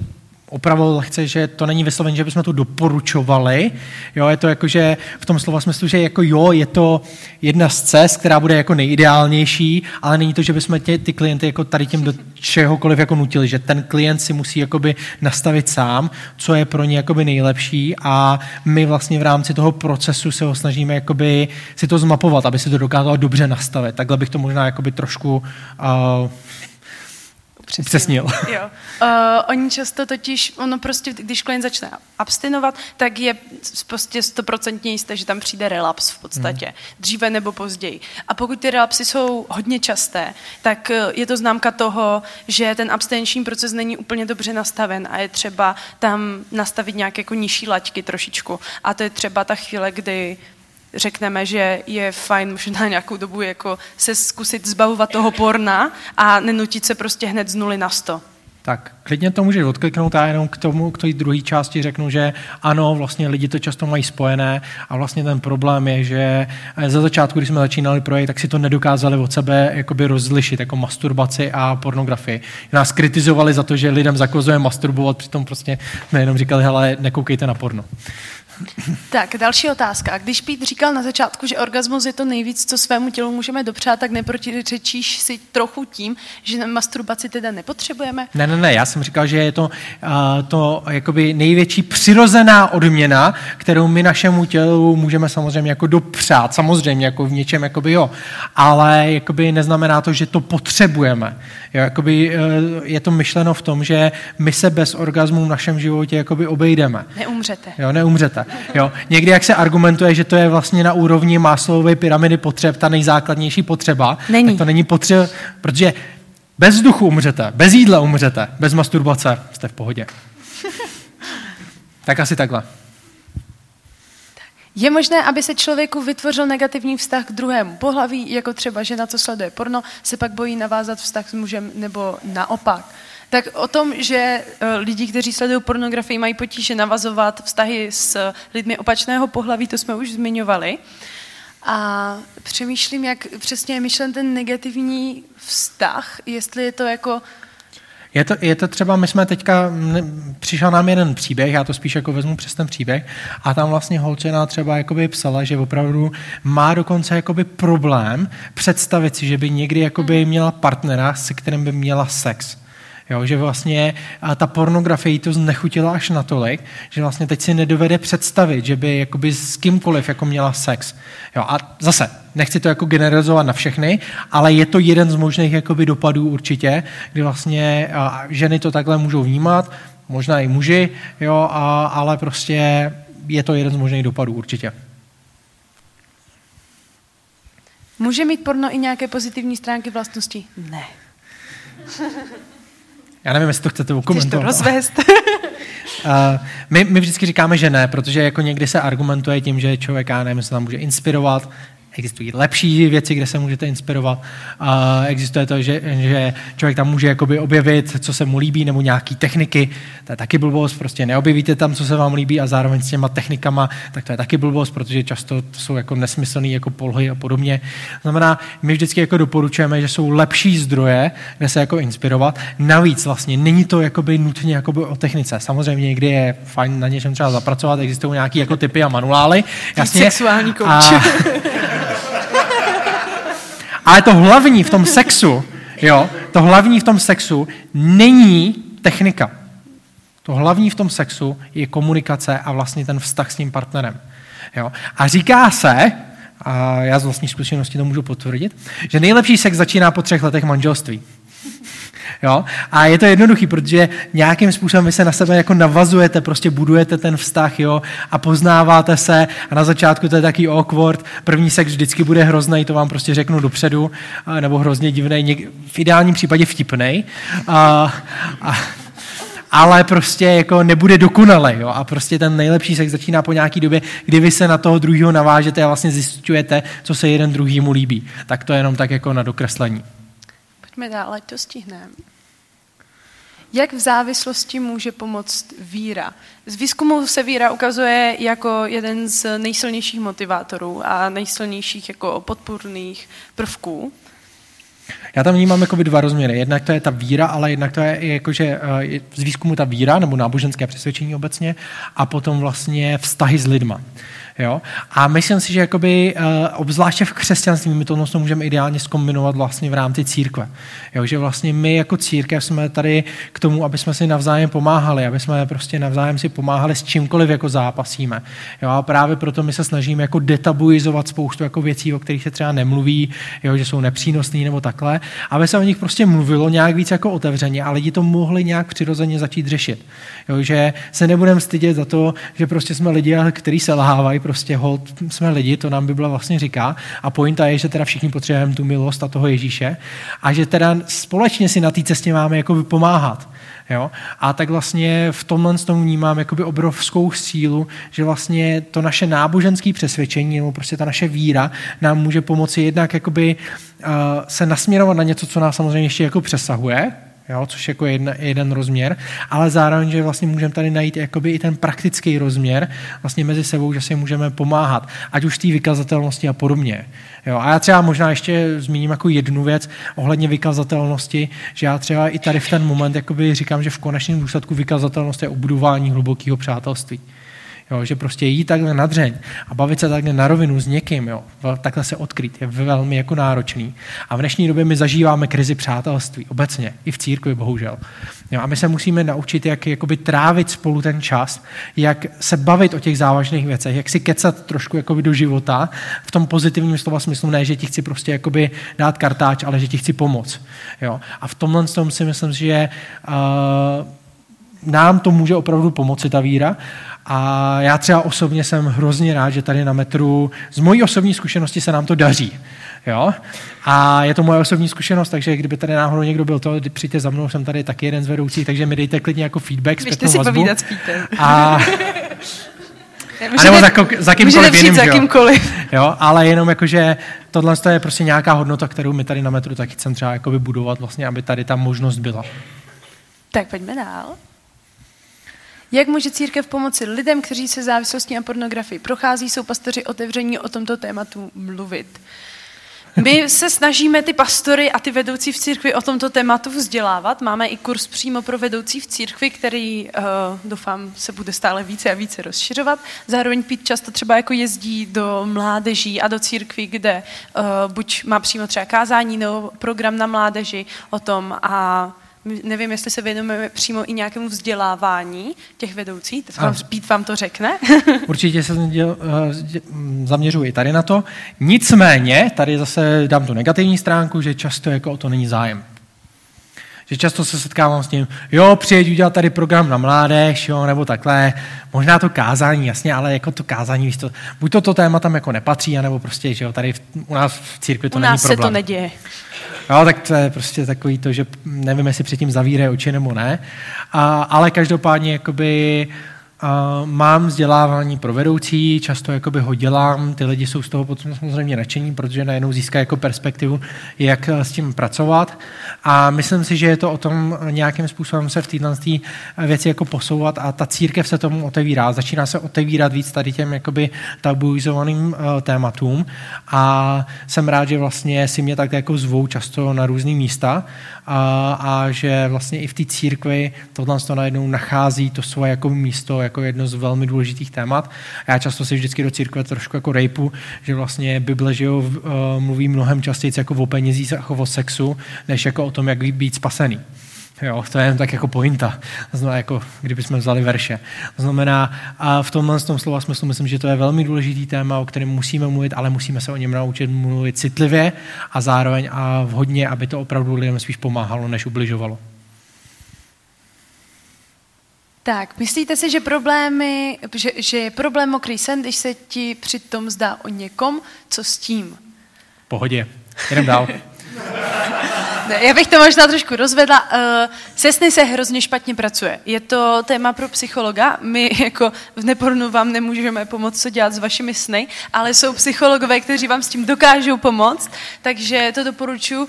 opravdu lehce, že to není vysloveně, že bychom to doporučovali. Jo, je to jako, že v tom slova smyslu, že jako jo, je to jedna z cest, která bude jako nejideálnější, ale není to, že bychom tě, ty klienty jako tady tím do čehokoliv jako nutili, že ten klient si musí jakoby nastavit sám, co je pro ně jakoby nejlepší a my vlastně v rámci toho procesu se ho snažíme jakoby si to zmapovat, aby si to dokázalo dobře nastavit. Takhle bych to možná jakoby trošku uh, Přesnil. Jo. Uh, oni často totiž, ono prostě, když klient začne abstinovat, tak je prostě stoprocentně jisté, že tam přijde relaps v podstatě, hmm. dříve nebo později. A pokud ty relapsy jsou hodně časté, tak eh, je to známka toho, že ten abstinenční proces není úplně dobře nastaven a je třeba tam nastavit nějaké jako nižší laťky trošičku. A to je třeba ta chvíle, kdy řekneme, že je fajn možná nějakou dobu jako se zkusit zbavovat toho porna a nenutit se prostě hned z nuly na sto. Tak, klidně to můžeš odkliknout a jenom k tomu, k té druhé části řeknu, že ano, vlastně lidi to často mají spojené a vlastně ten problém je, že za začátku, když jsme začínali projekt, tak si to nedokázali od sebe jakoby rozlišit, jako masturbaci a pornografii. Nás kritizovali za to, že lidem zakazuje masturbovat, přitom prostě jenom říkali, hele, nekoukejte na porno. Tak, další otázka. Když Pít říkal na začátku, že orgasmus je to nejvíc, co svému tělu můžeme dopřát, tak neprotiřečíš si trochu tím, že masturbaci teda nepotřebujeme? Ne, ne, ne, já jsem říkal, že je to, uh, to jakoby největší přirozená odměna, kterou my našemu tělu můžeme samozřejmě jako dopřát, samozřejmě jako v něčem, jakoby jo, ale jakoby neznamená to, že to potřebujeme. Jo, jakoby, uh, je to myšleno v tom, že my se bez orgasmu v našem životě jakoby obejdeme. Neumřete. Jo, neumřete. Jo. Někdy, jak se argumentuje, že to je vlastně na úrovni Maslowovy pyramidy potřeb, ta nejzákladnější potřeba, není. tak to není potřeba, protože bez vzduchu umřete, bez jídla umřete, bez masturbace jste v pohodě. tak asi takhle. Je možné, aby se člověku vytvořil negativní vztah k druhému pohlaví, jako třeba žena, co sleduje porno, se pak bojí navázat vztah s mužem, nebo naopak. Tak o tom, že eh, lidi, kteří sledují pornografii, mají potíže navazovat vztahy s lidmi opačného pohlaví, to jsme už zmiňovali. A přemýšlím, jak přesně je myšlen ten negativní vztah, jestli je to jako je to, je to třeba, my jsme teďka, přišel nám jeden příběh, já to spíš jako vezmu přes ten příběh, a tam vlastně holčina třeba jakoby psala, že opravdu má dokonce jakoby problém představit si, že by někdy jakoby měla partnera, se kterým by měla sex. Jo, že vlastně ta pornografie to znechutila až natolik, že vlastně teď si nedovede představit, že by jakoby s kýmkoliv jako měla sex. Jo, a zase, nechci to jako generalizovat na všechny, ale je to jeden z možných jakoby dopadů určitě, kdy vlastně ženy to takhle můžou vnímat, možná i muži, jo, a, ale prostě je to jeden z možných dopadů určitě. Může mít porno i nějaké pozitivní stránky vlastnosti? Ne. Já nevím, jestli to chcete okomentovat. to rozvést. uh, my, my vždycky říkáme, že ne, protože jako někdy se argumentuje tím, že člověk, já nevím, se tam může inspirovat, existují lepší věci, kde se můžete inspirovat. A existuje to, že, že člověk tam může jakoby objevit, co se mu líbí, nebo nějaký techniky. To je taky blbost, prostě neobjevíte tam, co se vám líbí a zároveň s těma technikama, tak to je taky blbost, protože často to jsou jako nesmyslné jako polohy a podobně. Znamená, my vždycky jako doporučujeme, že jsou lepší zdroje, kde se jako inspirovat. Navíc vlastně není to jakoby nutně jakoby o technice. Samozřejmě někdy je fajn na něčem třeba zapracovat, existují nějaké jako typy a manuály. Jasně. Sexuální kouč. A, ale to hlavní v tom sexu, jo, to hlavní v tom sexu není technika. To hlavní v tom sexu je komunikace a vlastně ten vztah s tím partnerem. Jo. A říká se, a já z vlastní zkušenosti to můžu potvrdit, že nejlepší sex začíná po třech letech manželství. Jo? A je to jednoduchý, protože nějakým způsobem vy se na sebe jako navazujete, prostě budujete ten vztah jo? a poznáváte se a na začátku to je taky awkward. První sex vždycky bude hrozný, to vám prostě řeknu dopředu, nebo hrozně divný, v ideálním případě vtipný. A, a, ale prostě jako nebude dokonalý. Jo? A prostě ten nejlepší sex začíná po nějaký době, kdy vy se na toho druhého navážete a vlastně zjišťujete, co se jeden druhýmu líbí. Tak to je jenom tak jako na dokreslení. Pojďme dál, ať to stihneme. Jak v závislosti může pomoct víra? Z výzkumu se víra ukazuje jako jeden z nejsilnějších motivátorů a nejsilnějších jako podpůrných prvků. Já tam vnímám jakoby dva rozměry. Jednak to je ta víra, ale jednak to je i jakože uh, z výzkumu ta víra nebo náboženské přesvědčení obecně a potom vlastně vztahy s lidma. Jo? A myslím si, že jakoby, uh, obzvláště v křesťanství my to můžeme ideálně zkombinovat vlastně v rámci církve. Jo? Že vlastně my jako církev jsme tady k tomu, aby jsme si navzájem pomáhali, aby jsme prostě navzájem si pomáhali s čímkoliv jako zápasíme. Jo? A právě proto my se snažíme jako detabuizovat spoustu jako věcí, o kterých se třeba nemluví, jo? že jsou nepřínosné nebo takhle, aby se o nich prostě mluvilo nějak víc jako otevřeně a lidi to mohli nějak přirozeně začít řešit. Jo? Že se nebudeme stydět za to, že prostě jsme lidi, kteří se lhávají, prostě hold, jsme lidi, to nám Bible vlastně říká. A pointa je, že teda všichni potřebujeme tu milost a toho Ježíše a že teda společně si na té cestě máme jako pomáhat. Jo? A tak vlastně v tomhle tom vnímám jakoby obrovskou sílu, že vlastně to naše náboženské přesvědčení nebo prostě ta naše víra nám může pomoci jednak jakoby, uh, se nasměrovat na něco, co nás samozřejmě ještě jako přesahuje, jo, což je jako jedna, jeden rozměr, ale zároveň, že vlastně můžeme tady najít jakoby i ten praktický rozměr vlastně mezi sebou, že si můžeme pomáhat, ať už té vykazatelnosti a podobně. Jo, a já třeba možná ještě zmíním jako jednu věc ohledně vykazatelnosti, že já třeba i tady v ten moment jakoby říkám, že v konečném důsledku vykazatelnost je obudování hlubokého přátelství. Jo, že prostě jít takhle na dřeň a bavit se takhle na rovinu s někým, jo, takhle se odkryt, je velmi jako náročný. A v dnešní době my zažíváme krizi přátelství, obecně, i v církvi, bohužel. Jo, a my se musíme naučit, jak jakoby trávit spolu ten čas, jak se bavit o těch závažných věcech, jak si kecat trošku jakoby do života, v tom pozitivním slova smyslu, ne, že ti chci prostě jakoby dát kartáč, ale že ti chci pomoct. Jo. A v tomhle tom si myslím, že uh, nám to může opravdu pomoci, ta víra. A já třeba osobně jsem hrozně rád, že tady na metru, z mojí osobní zkušenosti se nám to daří. Jo? A je to moje osobní zkušenost, takže kdyby tady náhodou někdo byl to, přijďte za mnou, jsem tady taky jeden z vedoucích, takže mi dejte klidně jako feedback, Běžte si vazbu. povídat s A, Můžete, a nebo za, za kýmkoliv jiným, za kýmkoliv. Jo, ale jenom jako, že tohle je prostě nějaká hodnota, kterou my tady na metru taky chceme třeba vybudovat, vlastně, aby tady ta možnost byla. Tak pojďme dál. Jak může církev pomoci lidem, kteří se závislostí a pornografii prochází, jsou pastoři otevření o tomto tématu mluvit? My se snažíme ty pastory a ty vedoucí v církvi o tomto tématu vzdělávat. Máme i kurz přímo pro vedoucí v církvi, který, uh, doufám, se bude stále více a více rozšiřovat. Zároveň Pít často třeba jako jezdí do mládeží a do církví, kde uh, buď má přímo třeba kázání nebo program na mládeži o tom a nevím, jestli se věnujeme přímo i nějakému vzdělávání těch vedoucích. Vám, Pít vám to řekne. Určitě se děl, eh, zaměřuji tady na to. Nicméně, tady zase dám tu negativní stránku, že často jako o to není zájem. Že často se setkávám s tím, jo, přijeď udělat tady program na mládež, jo, nebo takhle, možná to kázání, jasně, ale jako to kázání, víš to, buď to, to téma tam jako nepatří, anebo prostě, že jo, tady v, u nás v církvi to u není nás problém. se to neděje. Jo, tak to je prostě takový to, že nevím, jestli předtím zavírají oči nebo ne, a, ale každopádně jakoby Uh, mám vzdělávání pro vedoucí, často jakoby ho dělám, ty lidi jsou z toho potom samozřejmě nadšení, protože najednou získá jako perspektivu, jak s tím pracovat. A myslím si, že je to o tom nějakým způsobem se v této věci jako posouvat a ta církev se tomu otevírá. Začíná se otevírat víc tady těm jakoby tabuizovaným uh, tématům a jsem rád, že vlastně si mě tak jako zvou často na různé místa a, a že vlastně i v té církvi tohle to najednou nachází to svoje jako místo, jako jedno z velmi důležitých témat. Já často si vždycky do církve trošku jako rejpu, že vlastně Bible že jo, mluví mnohem častěji jako o penězích, jako o sexu, než jako o tom, jak být spasený. Jo, to je jen tak jako pointa, znamená, jako kdybychom vzali verše. Znamená, a v tomhle tom slova smyslu myslím, že to je velmi důležitý téma, o kterém musíme mluvit, ale musíme se o něm naučit mluvit citlivě a zároveň a vhodně, aby to opravdu lidem spíš pomáhalo, než ubližovalo. Tak, myslíte si, že, problémy, že, že je problém mokrý sen, když se ti přitom zdá o někom, co s tím? Pohodě, jdem dál. Já bych to možná trošku rozvedla. Eh, se sny se hrozně špatně pracuje. Je to téma pro psychologa. My jako v Nepornu vám nemůžeme pomoct, co dělat s vašimi sny, ale jsou psychologové, kteří vám s tím dokážou pomoct, takže to doporučuji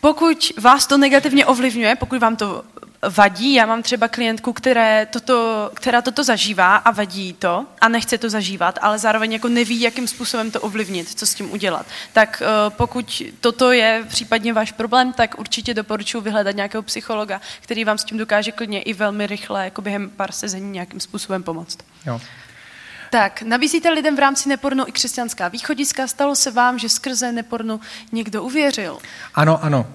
pokud vás to negativně ovlivňuje, pokud vám to vadí, já mám třeba klientku, které toto, která toto zažívá a vadí to a nechce to zažívat, ale zároveň jako neví, jakým způsobem to ovlivnit, co s tím udělat. Tak eh, pokud toto je případně váš problém, tak určitě doporučuji vyhledat nějakého psychologa, který vám s tím dokáže klidně i velmi rychle, jako během pár sezení nějakým způsobem pomoct. Jo. Tak, nabízíte lidem v rámci neporno i křesťanská východiska. Stalo se vám, že skrze neporno někdo uvěřil? Ano, ano.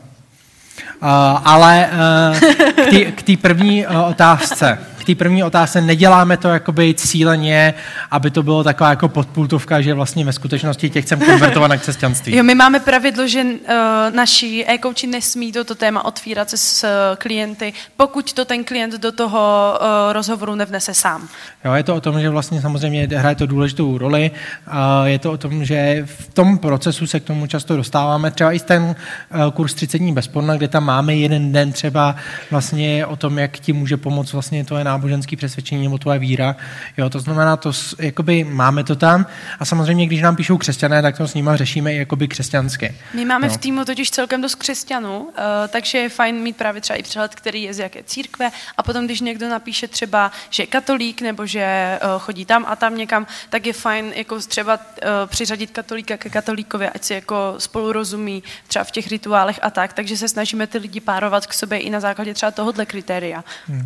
Uh, ale uh, k té první uh, otázce k té první otázce neděláme to jakoby cíleně, aby to bylo taková jako podpultovka, že vlastně ve skutečnosti tě chcem konvertovat na křesťanství. Jo, my máme pravidlo, že uh, naši e-coachi nesmí toto téma otvírat se s uh, klienty, pokud to ten klient do toho uh, rozhovoru nevnese sám. Jo, je to o tom, že vlastně samozřejmě hraje to důležitou roli. Uh, je to o tom, že v tom procesu se k tomu často dostáváme. Třeba i ten uh, kurz 30 dní bezporna, kde tam máme jeden den třeba vlastně o tom, jak ti může pomoct vlastně to je náboženské přesvědčení nebo tvoje víra. Jo, to znamená, to, jakoby máme to tam a samozřejmě, když nám píšou křesťané, tak to s nimi řešíme i jakoby křesťansky. My máme jo. v týmu totiž celkem dost křesťanů, uh, takže je fajn mít právě třeba i přehled, který je z jaké církve a potom, když někdo napíše třeba, že je katolík nebo že uh, chodí tam a tam někam, tak je fajn jako třeba uh, přiřadit katolíka ke katolíkovi, ať si jako spolu rozumí třeba v těch rituálech a tak, takže se snažíme ty lidi párovat k sobě i na základě třeba tohohle kritéria. Mm-hmm.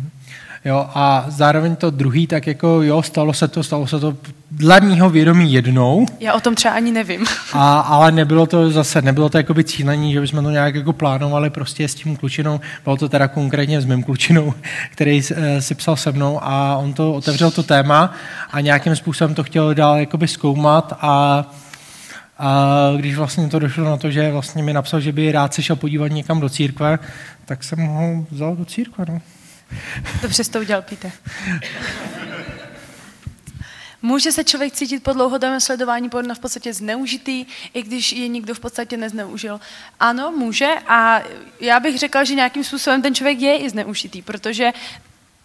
Jo, a zároveň to druhý, tak jako jo, stalo se to, stalo se to dle mýho vědomí jednou. Já o tom třeba ani nevím. A, ale nebylo to zase, nebylo to jakoby cílení, že bychom to nějak jako plánovali prostě s tím klučinou. Bylo to teda konkrétně s mým klučinou, který eh, si psal se mnou a on to otevřel to téma a nějakým způsobem to chtěl dál jakoby zkoumat a a když vlastně to došlo na to, že vlastně mi napsal, že by rád se šel podívat někam do církve, tak jsem ho vzal do církve. No. Dobře jsi to udělal, Píte. Může se člověk cítit po dlouhodobém sledování porna v podstatě zneužitý, i když je nikdo v podstatě nezneužil? Ano, může a já bych řekla, že nějakým způsobem ten člověk je i zneužitý, protože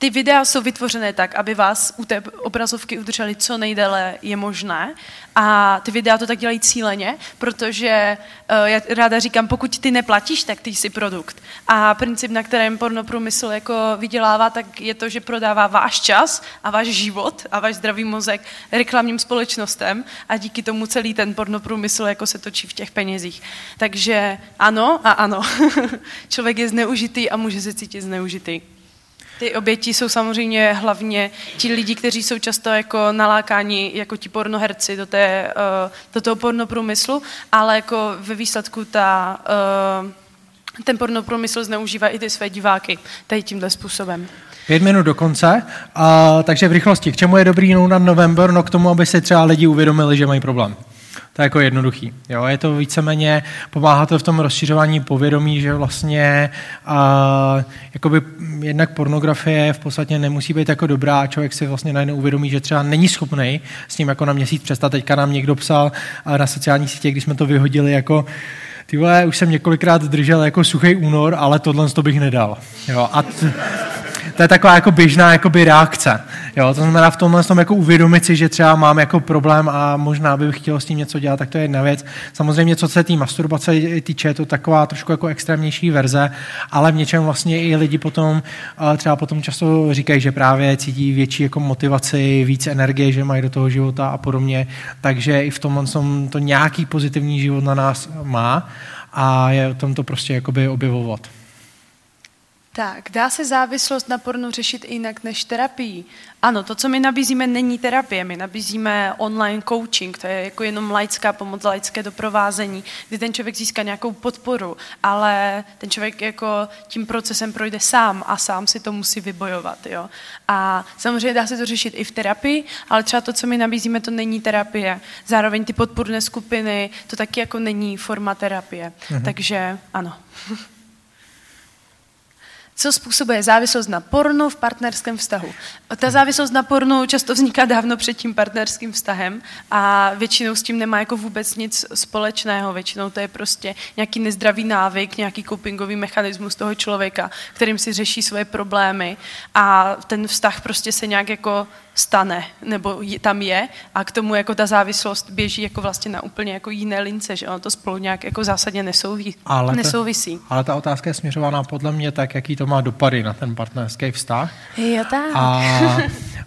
ty videa jsou vytvořené tak, aby vás u té obrazovky udrželi co nejdéle je možné. A ty videa to tak dělají cíleně, protože uh, já ráda říkám, pokud ty neplatíš, tak ty jsi produkt. A princip, na kterém pornoprůmysl jako vydělává, tak je to, že prodává váš čas a váš život a váš zdravý mozek reklamním společnostem a díky tomu celý ten pornoprůmysl jako se točí v těch penězích. Takže ano a ano. Člověk je zneužitý a může se cítit zneužitý. Ty oběti jsou samozřejmě hlavně ti lidi, kteří jsou často jako nalákáni jako ti pornoherci do, té, uh, do toho pornoprůmyslu, ale jako ve výsledku ta, uh, ten pornoprůmysl zneužívá i ty své diváky tady tímhle způsobem. Pět minut do konce, uh, takže v rychlosti. K čemu je dobrý no na november? No k tomu, aby si třeba lidi uvědomili, že mají problém. To je jako jednoduchý. Jo? Je to víceméně, pomáhá to v tom rozšiřování povědomí, že vlastně a, jakoby jednak pornografie v podstatě nemusí být jako dobrá člověk si vlastně najednou uvědomí, že třeba není schopný s tím jako na měsíc přestat. Teďka nám někdo psal na sociální sítě, když jsme to vyhodili jako ty vole, už jsem několikrát držel jako suchý únor, ale tohle to bych nedal. Jo? A t- to je taková jako běžná jakoby reakce. Jo? To znamená v tomhle tom jako uvědomit si, že třeba mám jako problém a možná bych chtěl s tím něco dělat, tak to je jedna věc. Samozřejmě, co se té masturbace týče, je to taková trošku jako extrémnější verze, ale v něčem vlastně i lidi potom třeba potom často říkají, že právě cítí větší jako motivaci, víc energie, že mají do toho života a podobně. Takže i v tomhle tom to nějaký pozitivní život na nás má a je o tom to prostě jakoby objevovat. Tak, dá se závislost na pornu řešit jinak než terapii? Ano, to, co my nabízíme, není terapie. My nabízíme online coaching, to je jako jenom laická pomoc, laické doprovázení, kdy ten člověk získá nějakou podporu, ale ten člověk jako tím procesem projde sám a sám si to musí vybojovat. Jo? A samozřejmě dá se to řešit i v terapii, ale třeba to, co my nabízíme, to není terapie. Zároveň ty podpůrné skupiny, to taky jako není forma terapie. Mhm. Takže ano. Co způsobuje závislost na pornu v partnerském vztahu? Ta závislost na pornu často vzniká dávno před tím partnerským vztahem a většinou s tím nemá jako vůbec nic společného. Většinou to je prostě nějaký nezdravý návyk, nějaký copingový mechanismus toho člověka, kterým si řeší svoje problémy a ten vztah prostě se nějak jako stane, nebo tam je a k tomu jako ta závislost běží jako vlastně na úplně jako jiné lince, že ono to spolu nějak jako zásadně nesouví, ale nesouvisí. Ta, ale ta otázka je směřovaná podle mě tak, jaký to má dopady na ten partnerský vztah. Jo, tak. A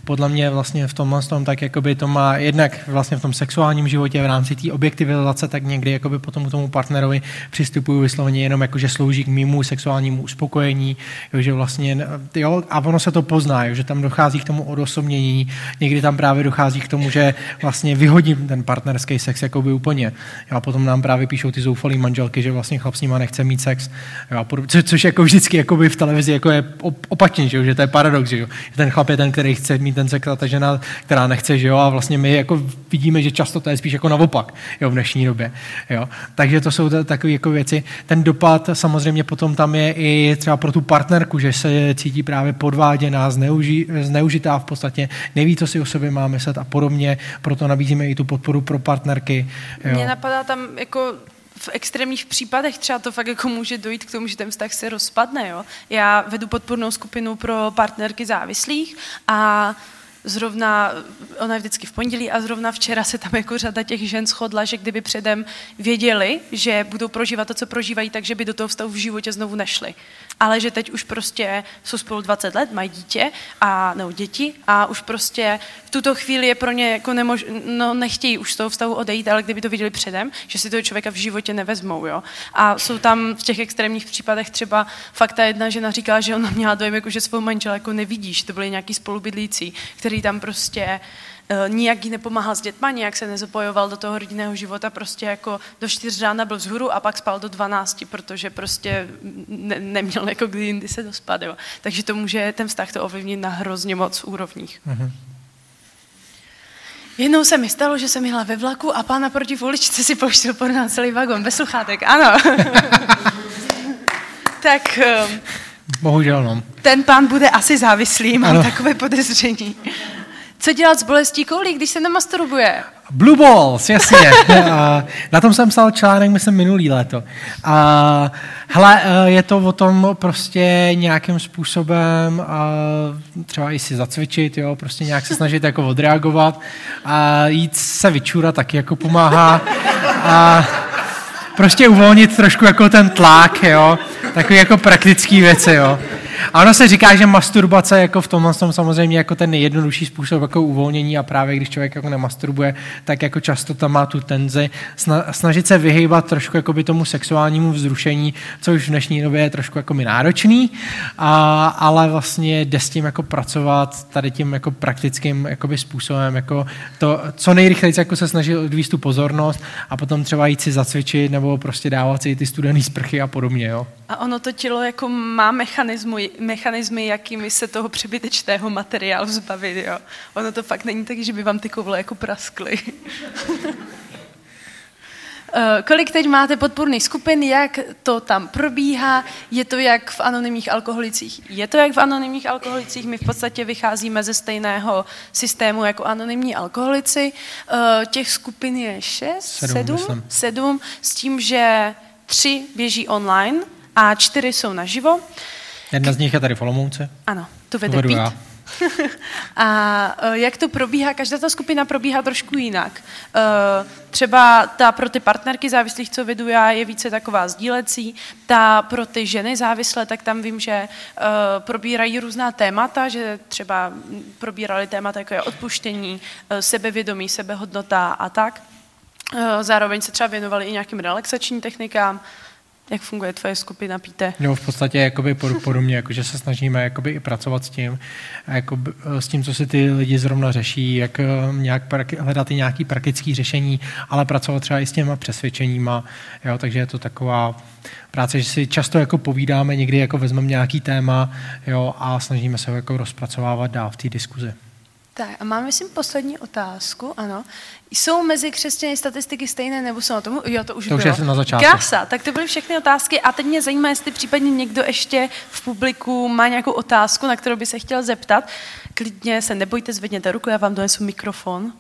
podle mě vlastně v tomhle tom tak jakoby to má jednak vlastně v tom sexuálním životě v rámci té objektivizace, tak někdy jakoby potom tomu partnerovi přistupuju vysloveně jenom jako, že slouží k mýmu sexuálnímu uspokojení, jo, že vlastně, jo, a ono se to pozná, jo, že tam dochází k tomu odosobnění, někdy tam právě dochází k tomu, že vlastně vyhodím ten partnerský sex jakoby úplně. Jo, a potom nám právě píšou ty zoufalý manželky, že vlastně chlap s nima nechce mít sex, jo, a co, což jako vždycky jakoby v televizi jako je opačně, že, jo, že to je paradox, že, jo, ten chlap je ten, který chce mít ten sex a ta žena, která nechce, že jo, a vlastně my jako vidíme, že často to je spíš jako naopak, jo, v dnešní době, jo. Takže to jsou takové jako věci. Ten dopad samozřejmě potom tam je i třeba pro tu partnerku, že se cítí právě podváděná, zneuži, zneužitá v podstatě, neví, co si o sobě má myslet a podobně, proto nabízíme i tu podporu pro partnerky. Jo. Mně napadá tam jako v extrémních případech třeba to fakt jako může dojít k tomu, že ten vztah se rozpadne. Jo? Já vedu podpornou skupinu pro partnerky závislých a zrovna, ona je vždycky v pondělí a zrovna včera se tam jako řada těch žen shodla, že kdyby předem věděli, že budou prožívat to, co prožívají, takže by do toho vztahu v životě znovu nešli. Ale že teď už prostě jsou spolu 20 let, mají dítě a nebo děti a už prostě v tuto chvíli je pro ně jako nemož, no nechtějí už z toho vztahu odejít, ale kdyby to viděli předem, že si toho člověka v životě nevezmou, jo. A jsou tam v těch extrémních případech třeba fakt ta jedna žena říká, že ona měla dojem, jako, že svou manžela jako nevidí, že to byly nějaký spolubydlící, který který tam prostě uh, nijak jí nepomáhal s dětma, nijak se nezapojoval do toho rodinného života, prostě jako do čtyř rána byl vzhůru a pak spal do 12, protože prostě ne, neměl jako kdy jindy se dospat, jo. Takže to může ten vztah to ovlivnit na hrozně moc úrovních. Mm-hmm. Jednou se mi stalo, že jsem jela ve vlaku a pán naproti v uličce si pouštěl porno na celý vagon, bez sluchátek, ano. tak um, Bohužel, no. Ten pán bude asi závislý, mám ano. takové podezření. Co dělat s bolestí koulí, když se nemasturbuje? Blue balls, jasně. na tom jsem psal článek, myslím, minulý léto. A hele, e, je to o tom prostě nějakým způsobem a třeba i si zacvičit, jo, prostě nějak se snažit jako odreagovat a jít se vyčůrat taky jako pomáhá. A prostě uvolnit trošku jako ten tlak, jo. Takový jako praktický věci, jo. A ono se říká, že masturbace jako v tomhle tom samozřejmě jako ten nejjednodušší způsob jako uvolnění a právě když člověk jako nemasturbuje, tak jako často tam má tu tenzi snažit se vyhýbat trošku jako by tomu sexuálnímu vzrušení, což v dnešní době je trošku jako mi náročný, a, ale vlastně jde s tím jako pracovat tady tím jako praktickým jakoby způsobem, jako to, co nejrychleji jako se snažit odvíst tu pozornost a potom třeba jít si zacvičit nebo prostě dávat si ty studené sprchy a podobně, jo. A ono to tělo jako má mechanismy, mechanismy, jakými se toho přebytečného materiálu zbavit. Jo. Ono to fakt není tak, že by vám ty koule jako praskly. Eh, kolik teď máte podporných skupin, jak to tam probíhá, je to jak v anonymních alkoholicích? Je to jak v anonymních alkoholicích, my v podstatě vycházíme ze stejného systému jako anonymní alkoholici. Eh, těch skupin je šest, sedm, sedm, sedm s tím, že tři běží online, a čtyři jsou naživo. Jedna z nich je tady v Olomouci. Ano, to vede Pít. a e, jak to probíhá? Každá ta skupina probíhá trošku jinak. E, třeba ta pro ty partnerky závislých, co vedu já, je více taková sdílecí. Ta pro ty ženy závislé, tak tam vím, že e, probírají různá témata, že třeba probírali témata, jako je odpuštění, sebevědomí, sebehodnota a tak. Zároveň se třeba věnovali i nějakým relaxačním technikám, jak funguje tvoje skupina, Píte? No, v podstatě jakoby podobně, jakože se snažíme jakoby i pracovat s tím, jakoby, s tím, co si ty lidi zrovna řeší, jak eh, nějak hledat i nějaké praktické řešení, ale pracovat třeba i s těma přesvědčeníma, jo, takže je to taková práce, že si často jako povídáme, někdy jako vezmeme nějaký téma jo, a snažíme se ho jako rozpracovávat dál v té diskuzi. Tak a máme si poslední otázku, ano. Jsou mezi křesťany statistiky stejné, nebo jsou na tomu? Jo, to už To už bylo. je na začátku. Krása, tak to byly všechny otázky a teď mě zajímá, jestli případně někdo ještě v publiku má nějakou otázku, na kterou by se chtěl zeptat. Klidně se nebojte, zvedněte ruku, já vám donesu mikrofon.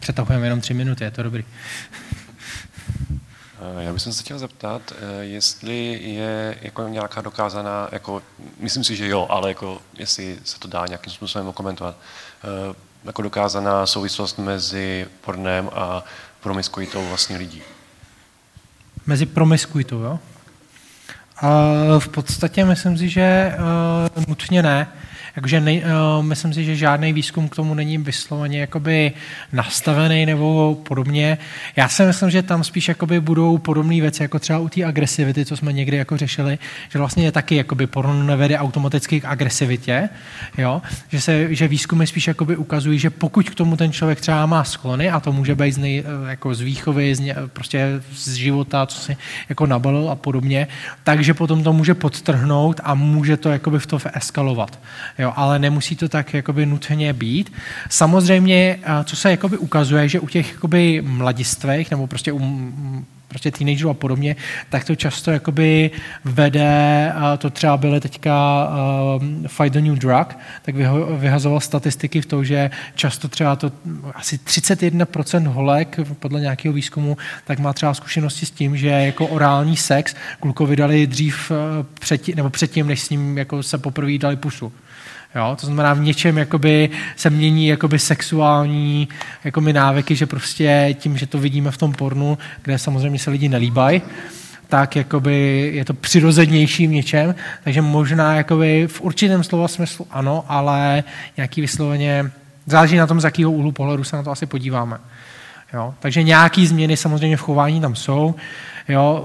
Přetahujeme jenom tři minuty, je to dobrý. Eh, Já bych se chtěl zeptat, eh, jestli je jako nějaká dokázaná, jako, myslím si, že jo, ale jako, jestli se to dá nějakým způsobem komentovat, eh, jako dokázaná souvislost mezi pornem a promiskuitou vlastně lidí. Mezi promiskuitou, jo? V podstatě myslím si, že nutně ne. Jakože nej, uh, myslím si, že žádný výzkum k tomu není vysloveně jakoby nastavený nebo podobně. Já si myslím, že tam spíš jakoby budou podobné věci, jako třeba u té agresivity, co jsme někdy jako řešili, že vlastně je taky jakoby porno nevede automaticky k agresivitě, jo? Že, se, že výzkumy spíš jakoby ukazují, že pokud k tomu ten člověk třeba má sklony, a to může být z, nej, jako z výchovy, z, ně, prostě z života, co si jako nabalil a podobně, takže potom to může podtrhnout a může to jakoby v to eskalovat. Jo? Ale nemusí to tak jakoby nutně být. Samozřejmě, co se jakoby ukazuje, že u těch jakoby mladistvech nebo prostě u prostě teenagerů a podobně, tak to často jakoby vede, to třeba byly teďka uh, Fight the New Drug, tak vyho, vyhazoval statistiky v tom, že často třeba to asi 31% holek podle nějakého výzkumu, tak má třeba zkušenosti s tím, že jako orální sex klukovi dali dřív předtím, nebo předtím, než s ním jako se poprvé dali pusu. Jo? To znamená, v něčem jakoby se mění jakoby sexuální jakoby návyky, že prostě tím, že to vidíme v tom pornu, kde samozřejmě se lidi nelíbají, tak jakoby je to přirozenější v něčem, takže možná jakoby v určitém slova smyslu ano, ale nějaký vysloveně, záleží na tom, z jakého úhlu pohledu se na to asi podíváme. Jo? Takže nějaké změny samozřejmě v chování tam jsou. Jo,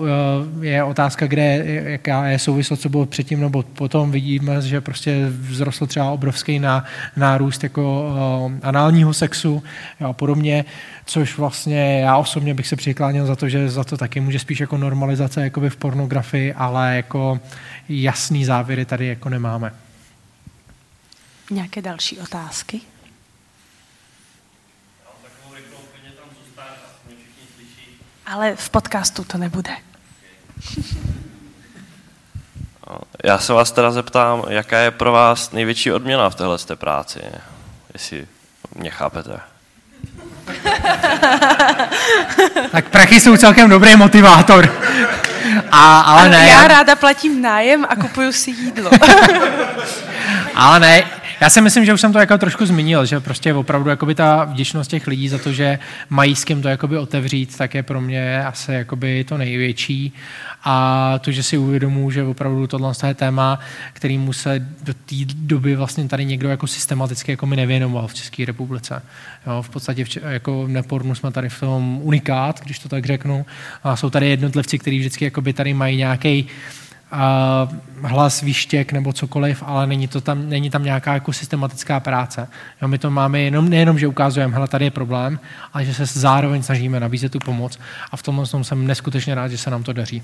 je otázka, kde, jaká je souvislost, co bylo předtím nebo potom. Vidíme, že prostě vzrostl třeba obrovský na, nárůst jako uh, análního sexu jo, a podobně, což vlastně já osobně bych se přikláněl za to, že za to taky může spíš jako normalizace jakoby v pornografii, ale jako jasný závěry tady jako nemáme. Nějaké další otázky? Ale v podcastu to nebude. Já se vás teda zeptám, jaká je pro vás největší odměna v téhle té práci, jestli mě chápete. tak prachy jsou celkem dobrý motivátor. A, ale ne. Já ráda platím nájem a kupuju si jídlo. ale ne, já si myslím, že už jsem to jako trošku zmínil, že prostě opravdu jakoby ta vděčnost těch lidí za to, že mají s kým to jakoby otevřít, tak je pro mě asi jakoby to největší. A to, že si uvědomuji, že opravdu tohle je téma, kterýmu se do té doby vlastně tady někdo jako systematicky jako mi nevěnoval v České republice. Jo, v podstatě v, jako v nepornu jsme tady v tom unikát, když to tak řeknu. A jsou tady jednotlivci, kteří vždycky jakoby tady mají nějaký hlas, výštěk nebo cokoliv, ale není, to tam, není tam nějaká jako systematická práce. Jo, my to máme jenom, nejenom, že ukazujeme, hele, tady je problém, ale že se zároveň snažíme nabízet tu pomoc a v tomhle tom jsem neskutečně rád, že se nám to daří.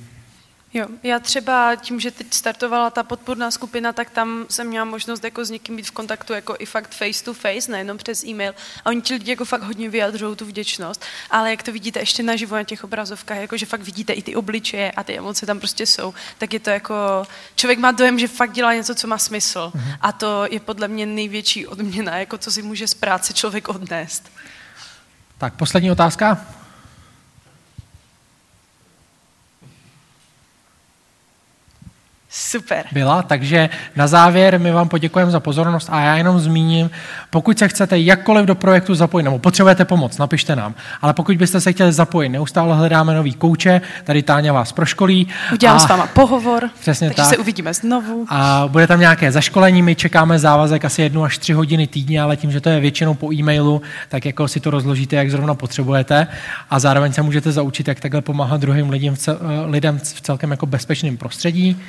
Jo, já třeba tím, že teď startovala ta podpůrná skupina, tak tam jsem měla možnost jako s někým být v kontaktu jako i fakt face to face, nejenom přes e-mail. A oni ti lidi jako fakt hodně vyjadřují tu vděčnost. Ale jak to vidíte ještě naživo na těch obrazovkách, jako že fakt vidíte i ty obličeje a ty emoce tam prostě jsou, tak je to jako, člověk má dojem, že fakt dělá něco, co má smysl. Mm-hmm. A to je podle mě největší odměna, jako co si může z práce člověk odnést. Tak poslední otázka. Super. Byla, takže na závěr my vám poděkujeme za pozornost a já jenom zmíním, pokud se chcete jakkoliv do projektu zapojit, nebo potřebujete pomoc, napište nám, ale pokud byste se chtěli zapojit, neustále hledáme nový kouče, tady Táňa vás proškolí. Udělám a, s váma pohovor, přesně takže tak. se uvidíme znovu. A bude tam nějaké zaškolení, my čekáme závazek asi jednu až tři hodiny týdně, ale tím, že to je většinou po e-mailu, tak jako si to rozložíte, jak zrovna potřebujete a zároveň se můžete zaučit, jak takhle pomáhat druhým lidem v, cel, lidem v celkem jako bezpečném prostředí.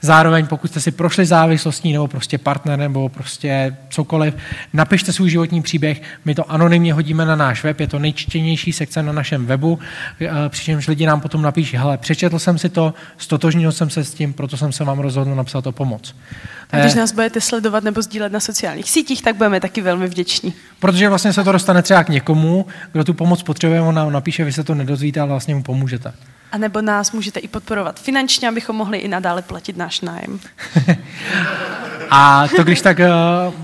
Zároveň, pokud jste si prošli závislostí nebo prostě partner nebo prostě cokoliv, napište svůj životní příběh, my to anonymně hodíme na náš web, je to nejčtenější sekce na našem webu, eh, přičemž lidi nám potom napíší, hele, přečetl jsem si to, stotožnil jsem se s tím, proto jsem se vám rozhodl napsat o pomoc. A když nás budete sledovat nebo sdílet na sociálních sítích, tak budeme taky velmi vděční. Protože vlastně se to dostane třeba k někomu, kdo tu pomoc potřebuje, on nám napíše, vy se to nedozvíte, ale vlastně mu pomůžete. A nebo nás můžete i podporovat finančně, abychom mohli i nadále platit náš nájem. A to když tak eh,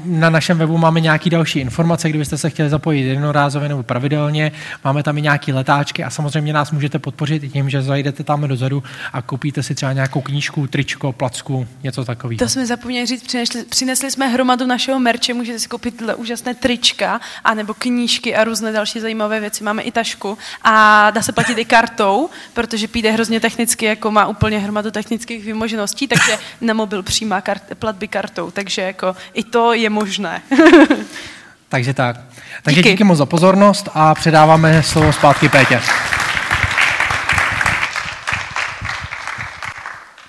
na našem webu máme nějaké další informace, kdybyste se chtěli zapojit jednorázově nebo pravidelně, máme tam i nějaké letáčky a samozřejmě nás můžete podpořit i tím, že zajdete tam dozadu a koupíte si třeba nějakou knížku, tričko, placku, něco takového. To jsme zapomněli říct, přinesli, přinesli jsme hromadu našeho merče, můžete si koupit úžasné trička, anebo knížky a různé další zajímavé věci. Máme i tašku a dá se platit i kartou, protože půjde hrozně technicky, jako má úplně hromadu technických vymožeností, takže na mobil přijímá kart, platby kartou, takže jako i to je možné. takže tak. Takže díky. díky moc za pozornost a předáváme slovo zpátky Pétě.